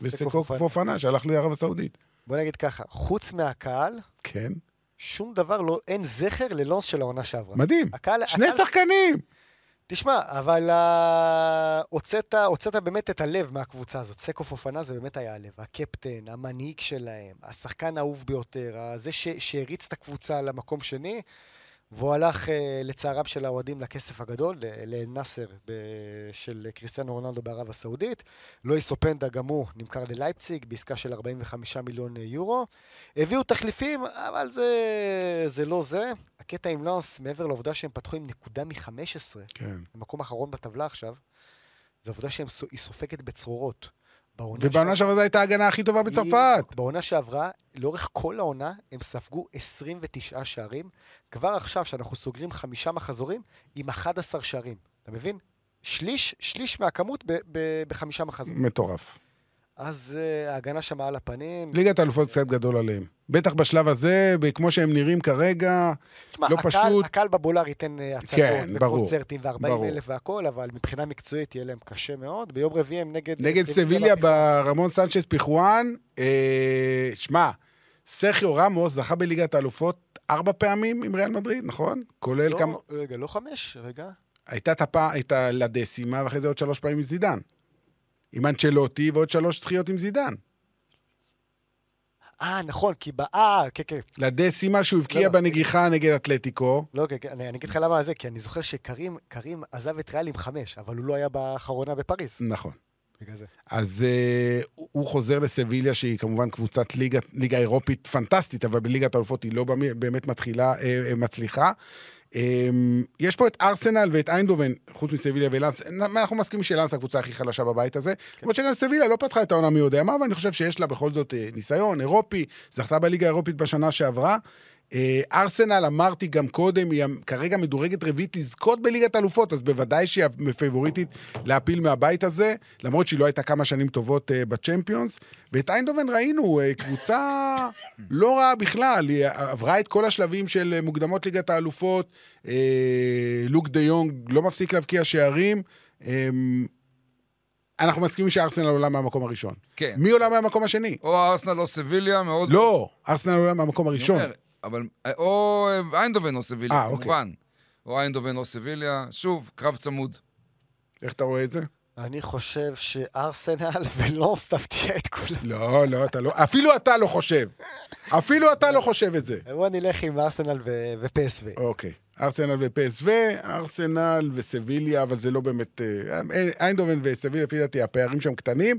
וסקו. פופנה, שהלך לערב הסעודית. בוא נגיד ככה, חוץ מהקהל, כן. שום דבר לא, אין זכר ללונס של העונה שעברה. מדהים. הקהל, שני הקהל, שחקנים! תשמע, אבל uh, הוצאת, הוצאת באמת את הלב מהקבוצה הזאת. סקו פופנה זה באמת היה הלב. הקפטן, המנהיג שלהם, השחקן האהוב ביותר, ה- זה שהריץ את הקבוצה למקום שני, והוא הלך, uh, לצערם של האוהדים, לכסף הגדול, ל- לאל-נאסר ב- של קריסטיאנו רונלדו בערב הסעודית. לואיס אופנדה גם הוא נמכר ללייפציג בעסקה של 45 מיליון אה, יורו. הביאו תחליפים, אבל זה, זה לא זה. הקטע עם לונס, מעבר לעובדה שהם פתחו עם נקודה מ-15, כן. במקום האחרון בטבלה עכשיו, זו עובדה שהיא סופגת בצרורות. בעונה ובעונה שעברה- זו הייתה ההגנה הכי טובה בצרפת. בעונה שעברה, לאורך כל העונה, הם ספגו 29 שערים. כבר עכשיו, שאנחנו סוגרים חמישה מחזורים, עם 11 שערים. אתה מבין? שליש, שליש מהכמות בחמישה מחזורים. מטורף. אז uh, ההגנה שם על הפנים. ליגת האלופות קצת גדול עליהם. בטח בשלב הזה, כמו שהם נראים כרגע, תשמע, לא הקהל, פשוט. הקהל בבולר ייתן אה, הצגות כן, וקונצרטים ו-40 ברור. אלף והכול, אבל מבחינה מקצועית יהיה להם קשה מאוד. ביום רביעי הם נגד... נגד סביליה ברמון סנצ'ס פיחואן. אה, שמע, סרחיו רמוס זכה בליגת האלופות ארבע פעמים עם ריאל מדריד, נכון? כולל לא, כמה... רגע, לא חמש, רגע. הייתה את הפעם, את הלדסימה, ואחרי זה עוד שלוש פעמים עם זידן. עם אנצ'לוטי ועוד שלוש זכיות עם זידן. אה, נכון, כי ב... אה, כן, כן. לדסימה שהוא לא, הבקיע לא. בנגיחה נגד אתלטיקו. לא, כן, כן, אני, אני אגיד לך למה זה, כי אני זוכר שקרים קרים עזב את ריאל עם חמש, אבל הוא לא היה באחרונה בפריז. נכון. בגלל זה. אז uh, הוא חוזר לסביליה, שהיא כמובן קבוצת ליגה, ליגה אירופית פנטסטית, אבל בליגת האלופות היא לא באמת מתחילה, uh, uh, מצליחה. Um, יש פה את ארסנל ואת איינדובן, חוץ מסביליה ולאנס, אנחנו מסכימים שלאנס הקבוצה הכי חלשה בבית הזה. למרות שגם סביליה לא פתחה את העונה מי יודע מה, אבל אני חושב שיש לה בכל זאת uh, ניסיון אירופי, זכתה בליגה האירופית בשנה שעברה. אה, ארסנל, אמרתי גם קודם, היא כרגע מדורגת רביעית לזכות בליגת אלופות, אז בוודאי שהיא הפייבוריטית להפיל מהבית הזה, למרות שהיא לא הייתה כמה שנים טובות uh, בצ'מפיונס. ואת איינדובן ראינו, uh, קבוצה לא רעה בכלל, היא עברה את כל השלבים של מוקדמות ליגת האלופות, uh, לוק דה יונג לא מפסיק להבקיע שערים. Um, אנחנו מסכימים שארסנל עולה מהמקום הראשון. כן. מי עולה מהמקום השני? או ארסנל או סביליה, מאוד... לא, ארסנל עולה מהמקום הראשון. אומר, אבל... או איינדובן או סביליה, אה, אוקיי. כמובן. או איינדובן או סביליה. שוב, קרב צמוד. איך אתה רואה את זה? אני חושב שארסנל ולונס תפתיע את כולם. לא, לא, אתה לא, אפילו אתה לא חושב. אפילו אתה לא חושב את זה. בוא נלך עם ארסנל ופסו. אוקיי. ארסנל ופסו, ארסנל וסביליה, אבל זה לא באמת... אה, איינדובן וסביליה, לפי דעתי, הפערים שם קטנים.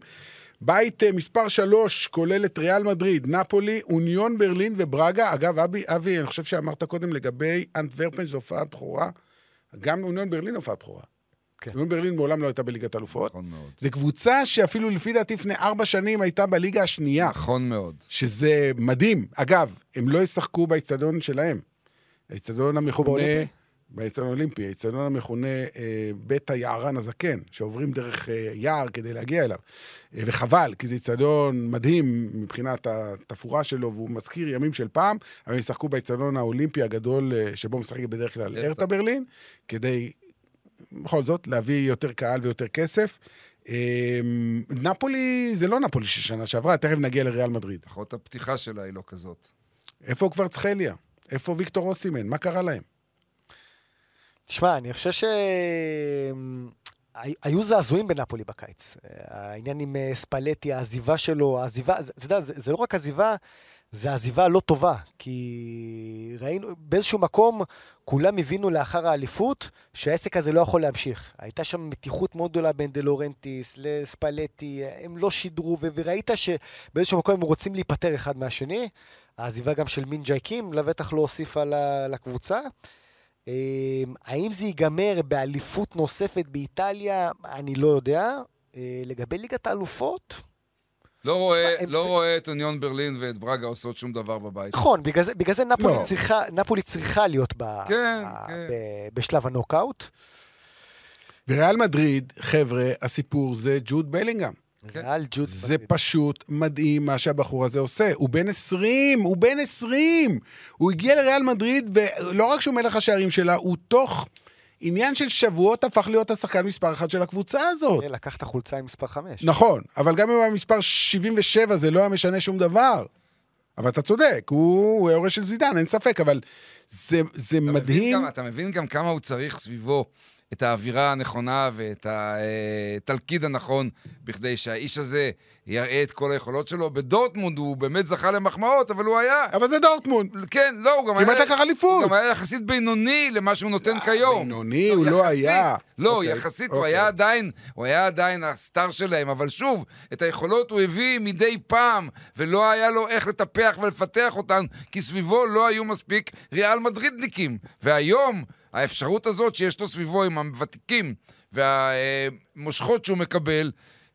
בית אה, מספר שלוש כולל את ריאל מדריד, נפולי, אוניון ברלין וברגה. אגב, אבי, אבי, אני חושב שאמרת קודם לגבי אנטוורפן, זו הופעת בכורה. גם אוניון ברלין הופעת בכורה. כן. אוניון ברלין מעולם לא הייתה בליגת אלופות. נכון מאוד. זו קבוצה שאפילו לפי דעתי לפני ארבע שנים הייתה בליגה השנייה. נכון מאוד. שזה מדהים. אגב, הם לא ישחקו באיצטדיון שלהם. האיצטדיון המכונה... באיצטדיון האולימפי, האיצטדיון המכונה אה, בית היערן הזקן, שעוברים דרך אה, יער כדי להגיע אליו. אה, וחבל, כי זה איצטדיון מדהים מבחינת התפאורה שלו, והוא מזכיר ימים של פעם, אבל הם ישחקו באיצטדיון האולימפי הגדול, אה, שבו משחק בדרך כלל. הרטה ברלין, כדי בכל זאת להביא יותר קהל ויותר כסף. אה, נפולי זה לא נפולי של שנה שעברה, תכף נגיע לריאל מדריד. לפחות הפתיחה שלה היא לא כזאת. איפה כבר צחליה? איפה ויקטור אוסימן? מה קרה להם? תשמע, אני חושב ש... היו זעזועים בנפולי בקיץ. העניין עם אה, ספלטי, העזיבה שלו, העזיבה, אתה יודע, זה, זה לא רק עזיבה, זה עזיבה לא טובה. כי ראינו, באיזשהו מקום, כולם הבינו לאחר האליפות שהעסק הזה לא יכול להמשיך. הייתה שם מתיחות מאוד גדולה בין דה לורנטיס לספלטי, הם לא שידרו, וראית שבאיזשהו מקום הם רוצים להיפטר אחד מהשני. העזיבה גם של מין ג'ייקים לבטח לא הוסיפה לקבוצה. אמ, האם זה ייגמר באליפות נוספת באיטליה? אני לא יודע. אה, לגבי ליגת האלופות? לא רואה, הם- לא זה- רואה את אוניון ברלין ואת ברגה עושות שום דבר בבית. נכון, בגלל זה, בגלל זה נפולי, לא. צריכה, נפולי צריכה להיות ב, כן, ב, כן. ב, בשלב הנוקאוט. וריאל מדריד, חבר'ה, הסיפור זה ג'וד בלינגהם. כן. ריאל ג'וד. זה פשוט מדהים מה שהבחור הזה עושה. הוא בן 20, הוא בן 20! הוא הגיע לריאל מדריד, ולא רק שהוא מלך השערים שלה, הוא תוך עניין של שבועות הפך להיות השחקן מספר אחת של הקבוצה הזאת. לקח את החולצה עם מספר 5. נכון, אבל גם אם הוא היה מספר 77 זה לא היה משנה שום דבר. אבל אתה צודק, הוא הוא היורש של זידן, אין ספק, אבל זה, זה אתה מדהים. מבין גם, אתה מבין גם כמה הוא צריך סביבו את האווירה הנכונה ואת התלכיד הנכון בכדי שהאיש הזה יראה את כל היכולות שלו. בדורטמונד הוא באמת זכה למחמאות, אבל הוא היה... אבל זה דורטמונד. כן, לא, הוא גם כמעט היה... לקח אליפות. הוא גם היה יחסית בינוני למה שהוא נותן כיום. בינוני הוא לא יחסית. היה. לא, אוקיי, יחסית, הוא אוקיי. היה עדיין, הוא היה עדיין הסטאר שלהם, אבל שוב, את היכולות הוא הביא מדי פעם, ולא היה לו איך לטפח ולפתח אותן, כי סביבו לא היו מספיק ריאל מדרידניקים. והיום, האפשרות הזאת שיש לו סביבו עם הוותיקים והמושכות שהוא מקבל,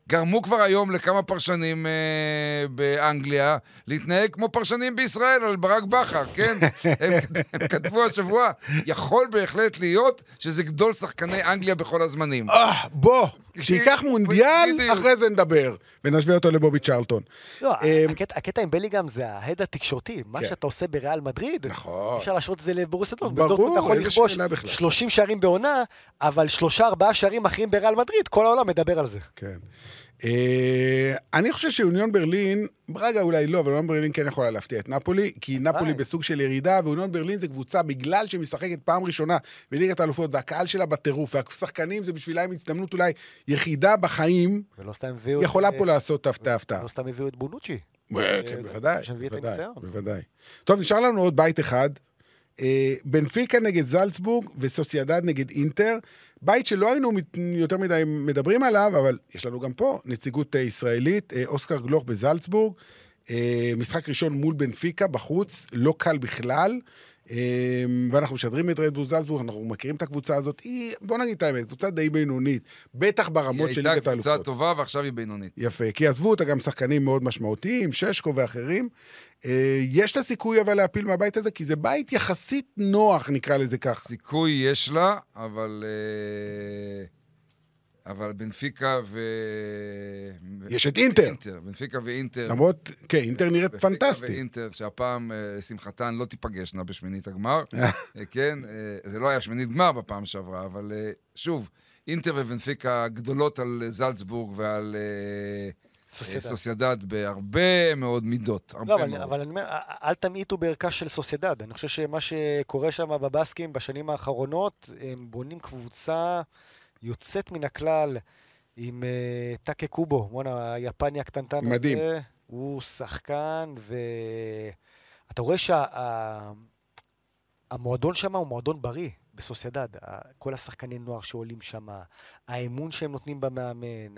גרמו כבר היום לכמה פרשנים אה, באנגליה להתנהג כמו פרשנים בישראל על ברק בכר, כן? הם, הם כתבו השבוע, יכול בהחלט להיות שזה גדול שחקני אנגליה בכל הזמנים. אה, בוא, שייקח מונדיאל. אחרי זה נדבר. ונשווה אותו לבובי צ'רלטון. לא, אמ, הקטע- עם בליגאם זה ההד התקשורתי. מה כן. שאתה עושה בריאל מדריד, נכון. אפשר להשוות את זה לבורסיה דורטמונד. ברור, בדורטמונד אתה יכול איזה לכבוש שאלה בכלל. 30 שערים בעונה, אבל שלושה ארבעה שערים אחרים בריאל מדריד, כל העולם מדבר על זה. כן. אה, אני חושב שאוניון ברלין, ברגע אולי לא, אבל אוניון ברלין כן יכולה להפתיע את נפולי, כי נפולי. בסוג של ירידה, ואוניון ברלין זה קבוצה, בגלל שהיא משחקת פעם ראשונה בליגת האלופות, והקהל שלה בטירוף, והשחקנים זה בשבילם הזדמנות אולי יחידה בחיים, ולא. יכולה פה לעשות הפתעה הפתעה. לא סתם הביאו את בונוצ'י. אה, כן, בוודאי, בוודאי. בוודאי. טוב, נשאר לנו עוד בית אחד. אה, בנפיקה נגד זלצבורג וסוסיידד נגד אינטר. בית שלא היינו יותר מדי מדברים עליו, אבל יש לנו גם פה נציגות אה, ישראלית, אה, אוסקר גלוך בזלצבורג. אה, משחק ראשון מול בנפיקה בחוץ, לא קל בכלל. אה, ואנחנו משדרים את רדבול זלצבורג, אנחנו מכירים את הקבוצה הזאת. היא, בוא נגיד את האמת, קבוצה די בינונית. בטח היא ברמות של הייתה ליגת האלופות. קבוצה טובה ועכשיו היא בינונית. יפה, כי עזבו אותה גם שחקנים מאוד משמעותיים, ששקו ואחרים. אה, יש לה סיכוי אבל להפיל מהבית הזה, כי זה בית יחסית נוח, נקרא לזה ככה. סיכוי יש לה, אבל... אה, אבל בנפיקה ו... יש את אינטר. אינטר. בנפיקה ואינטר. למרות, כן, אינטר נראית בנפיקה פנטסטית. ואינטר, שהפעם, אה, לשמחתן, לא תיפגשנה בשמינית הגמר. אה, כן, אה, זה לא היה שמינית גמר בפעם שעברה, אבל אה, שוב, אינטר ובנפיקה גדולות על אה, זלצבורג ועל אה, סוסיידד. סוסיידד בהרבה מאוד מידות. הרבה לא, אבל, מאוד. אבל אני אומר, אל תמעיטו בערכה של סוסיידד. אני חושב שמה שקורה שם בבסקים בשנים האחרונות, הם בונים קבוצה יוצאת מן הכלל עם uh, טאקה קובו, בואנה, היפני הקטנטן מדהים. הזה. הוא שחקן, ואתה רואה שהמועדון שם הוא מועדון בריא. בסוסיידד, כל השחקני נוער שעולים שם, האמון שהם נותנים במאמן,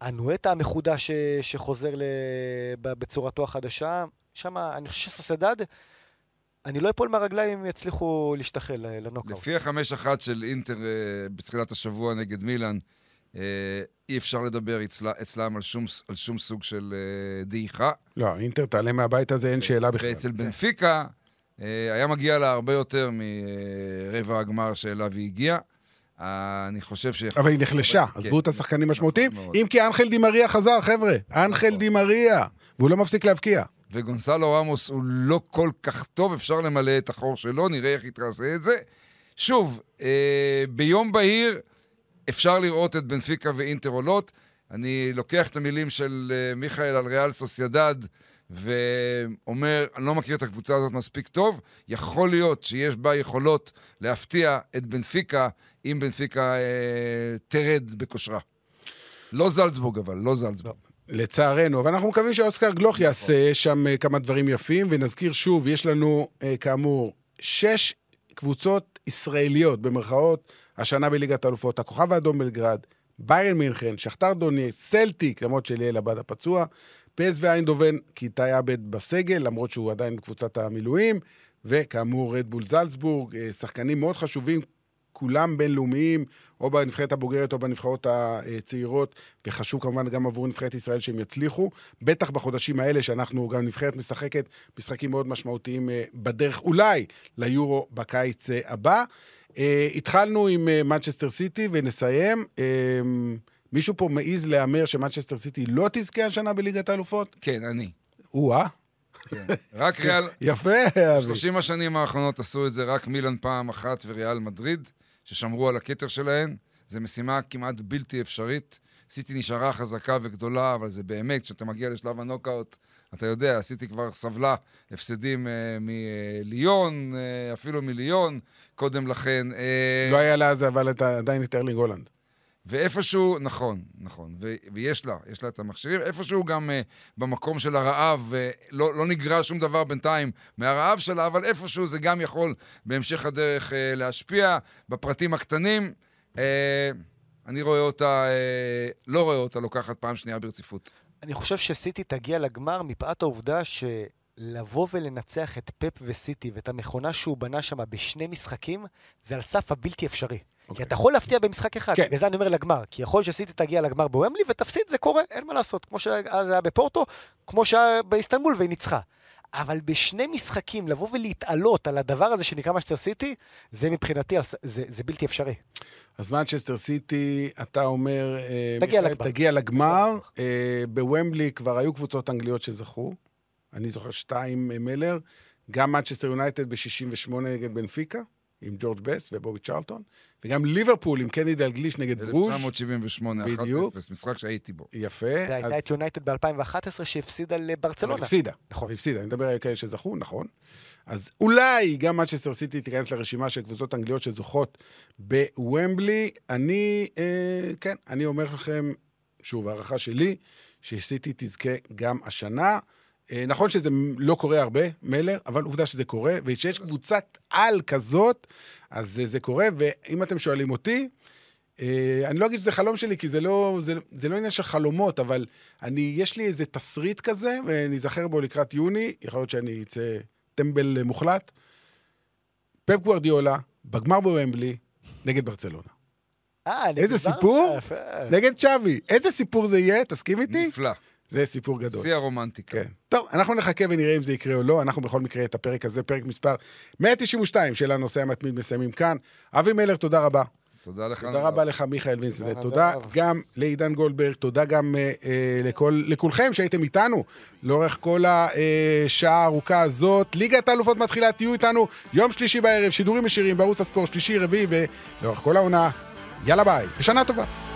הנואטה המחודש ש- שחוזר בצורתו החדשה, שם, אני חושב שסוסיידד, אני לא אפול מהרגליים אם יצליחו להשתחל ל- לנוקאוט. לפי החמש אחת של אינטר אה, בתחילת השבוע נגד מילאן, אה, אי אפשר לדבר אצלה, אצלם על שום, על שום סוג של אה, דעיכה. לא, אינטר תעלה מהבית הזה, אין שאלה בכלל. ואצל בנפיקה אה, היה מגיע לה הרבה יותר מרבע הגמר שאליו היא הגיעה. אה, אני חושב ש... אבל היא נחלשה, כן. עזבו את השחקנים משמעותיים. נכון. אם כי אנחל דימריה חזר, חבר'ה. אנחל דימריה. והוא לא מפסיק להבקיע. וגונסלו רמוס הוא לא כל כך טוב, אפשר למלא את החור שלו, נראה איך יתרסה את זה. שוב, אה, ביום בהיר אפשר לראות את בנפיקה ואינטר עולות. אני לוקח את המילים של אה, מיכאל על ריאל סוסיידד ואומר, אני לא מכיר את הקבוצה הזאת מספיק טוב, יכול להיות שיש בה יכולות להפתיע את בנפיקה, אם בנפיקה אה, תרד בכושרה. לא זלצבורג אבל, לא זלצבורג. לצערנו, אבל אנחנו מקווים שאוסקר גלוך יעשה שם אה, כמה דברים יפים, ונזכיר שוב, יש לנו, אה, כאמור, שש קבוצות ישראליות, במרכאות, השנה בליגת האלופות, הכוכב האדום בלגרד, ביירן מינכן, שכתר דוניאס, סלטיק, למרות שליאל עבד הפצוע, פס ואיינדובן, כי איתי עבד בסגל, למרות שהוא עדיין בקבוצת המילואים, וכאמור, רדבול זלצבורג, אה, שחקנים מאוד חשובים, כולם בינלאומיים, או בנבחרת הבוגרת או בנבחרות הצעירות, וחשוב כמובן גם עבור נבחרת ישראל שהם יצליחו. בטח בחודשים האלה שאנחנו, גם נבחרת משחקת משחקים מאוד משמעותיים אה, בדרך אולי ליורו בקיץ אה, הבא. אה, התחלנו עם מנצ'סטר סיטי ונסיים. אה, מישהו פה מעז להמר שמנצ'סטר סיטי לא תזכה השנה בליגת האלופות? כן, אני. או-אה, כן. רק ריאל, יפה, אבי. 30 השנים האחרונות עשו את זה רק מילאן פעם אחת וריאל מדריד, ששמרו על הכתר שלהן. זו משימה כמעט בלתי אפשרית. סיטי נשארה חזקה וגדולה, אבל זה באמת, כשאתה מגיע לשלב הנוקאוט, אתה יודע, סיטי כבר סבלה הפסדים אה, מליון, אה, אפילו מליון, קודם לכן. אה, לא היה לה אז אבל את עדיין את ארלינג הולנד. ואיפשהו, נכון, נכון, ו- ויש לה, יש לה את המכשירים, איפשהו גם uh, במקום של הרעב, uh, לא, לא נגרע שום דבר בינתיים מהרעב שלה, אבל איפשהו זה גם יכול בהמשך הדרך uh, להשפיע בפרטים הקטנים. Uh, אני רואה אותה, uh, לא רואה אותה לוקחת פעם שנייה ברציפות. אני חושב שסיטי תגיע לגמר מפאת העובדה שלבוא ולנצח את פפ וסיטי ואת המכונה שהוא בנה שם בשני משחקים, זה על סף הבלתי אפשרי. כי אוקיי. אתה יכול להפתיע במשחק אחד, כן. בגלל זה אני אומר לגמר. כי יכול שסיטי תגיע לגמר בוומבלי ותפסיד, זה קורה, אין מה לעשות. כמו שאז היה בפורטו, כמו שהיה באיסטנבול והיא ניצחה. אבל בשני משחקים, לבוא ולהתעלות על הדבר הזה שנקרא משטר סיטי, זה מבחינתי, זה, זה בלתי אפשרי. אז מנצ'סטר סיטי, אתה אומר... אה, תגיע מיכאל, לגמר. תגיע לגמר. אה, בוומבלי כבר היו קבוצות אנגליות שזכו. אני זוכר שתיים אה, מלר. גם מנצ'סטר יונייטד ב-68 נגד בנפיקה, עם ג'ורג' בסט ובובי צ'רלטון. וגם ליברפול עם קני דלגליש נגד ברוז'. 1978, 1-0, בדיוק. משחק שהייתי בו. יפה. והייתה אז- את יונייטד ב-2011 שהפסידה לברצלונה. הפסידה. נכון. הפסידה, אני מדבר על כאלה שזכו, נכון. אז אולי גם מנצ'סטר סיטי תיכנס לרשימה של קבוצות אנגליות שזוכות בוומבלי. אני, אה, כן, אני אומר לכם, שוב, הערכה שלי, שסיטי תזכה גם השנה. אה, נכון שזה לא קורה הרבה, מלר, אבל עובדה שזה קורה, וכשיש קבוצת על כזאת, אז אה, זה קורה, ואם אתם שואלים אותי, אה, אני לא אגיד שזה חלום שלי, כי זה לא, זה, זה לא עניין של חלומות, אבל אני, יש לי איזה תסריט כזה, ונזכר בו לקראת יוני, יכול להיות שאני אצא טמבל מוחלט. פפ גוורדיולה, בגמר בוומבלי, נגד ברצלונה. אה, נגד איזה סיפור? יפה. נגד צ'אבי. איזה סיפור זה יהיה? תסכים איתי? נפלא. זה סיפור גדול. שיא הרומנטיקה. כן. טוב, אנחנו נחכה ונראה אם זה יקרה או לא. אנחנו בכל מקרה את הפרק הזה, פרק מספר 192 של הנושא המתמיד, מסיימים כאן. אבי מלר, תודה רבה. תודה לך. תודה רבה לך, מיכאל וינסלט. תודה. גם לעידן גולדברג, תודה גם אה, אה, לכל, לכולכם שהייתם איתנו לאורך כל השעה הארוכה הזאת. ליגת האלופות מתחילה, תהיו איתנו יום שלישי בערב, שידורים ישירים בערוץ הספורט, שלישי, רביעי, ולאורך כל העונה. יאללה ביי, ושנה טובה.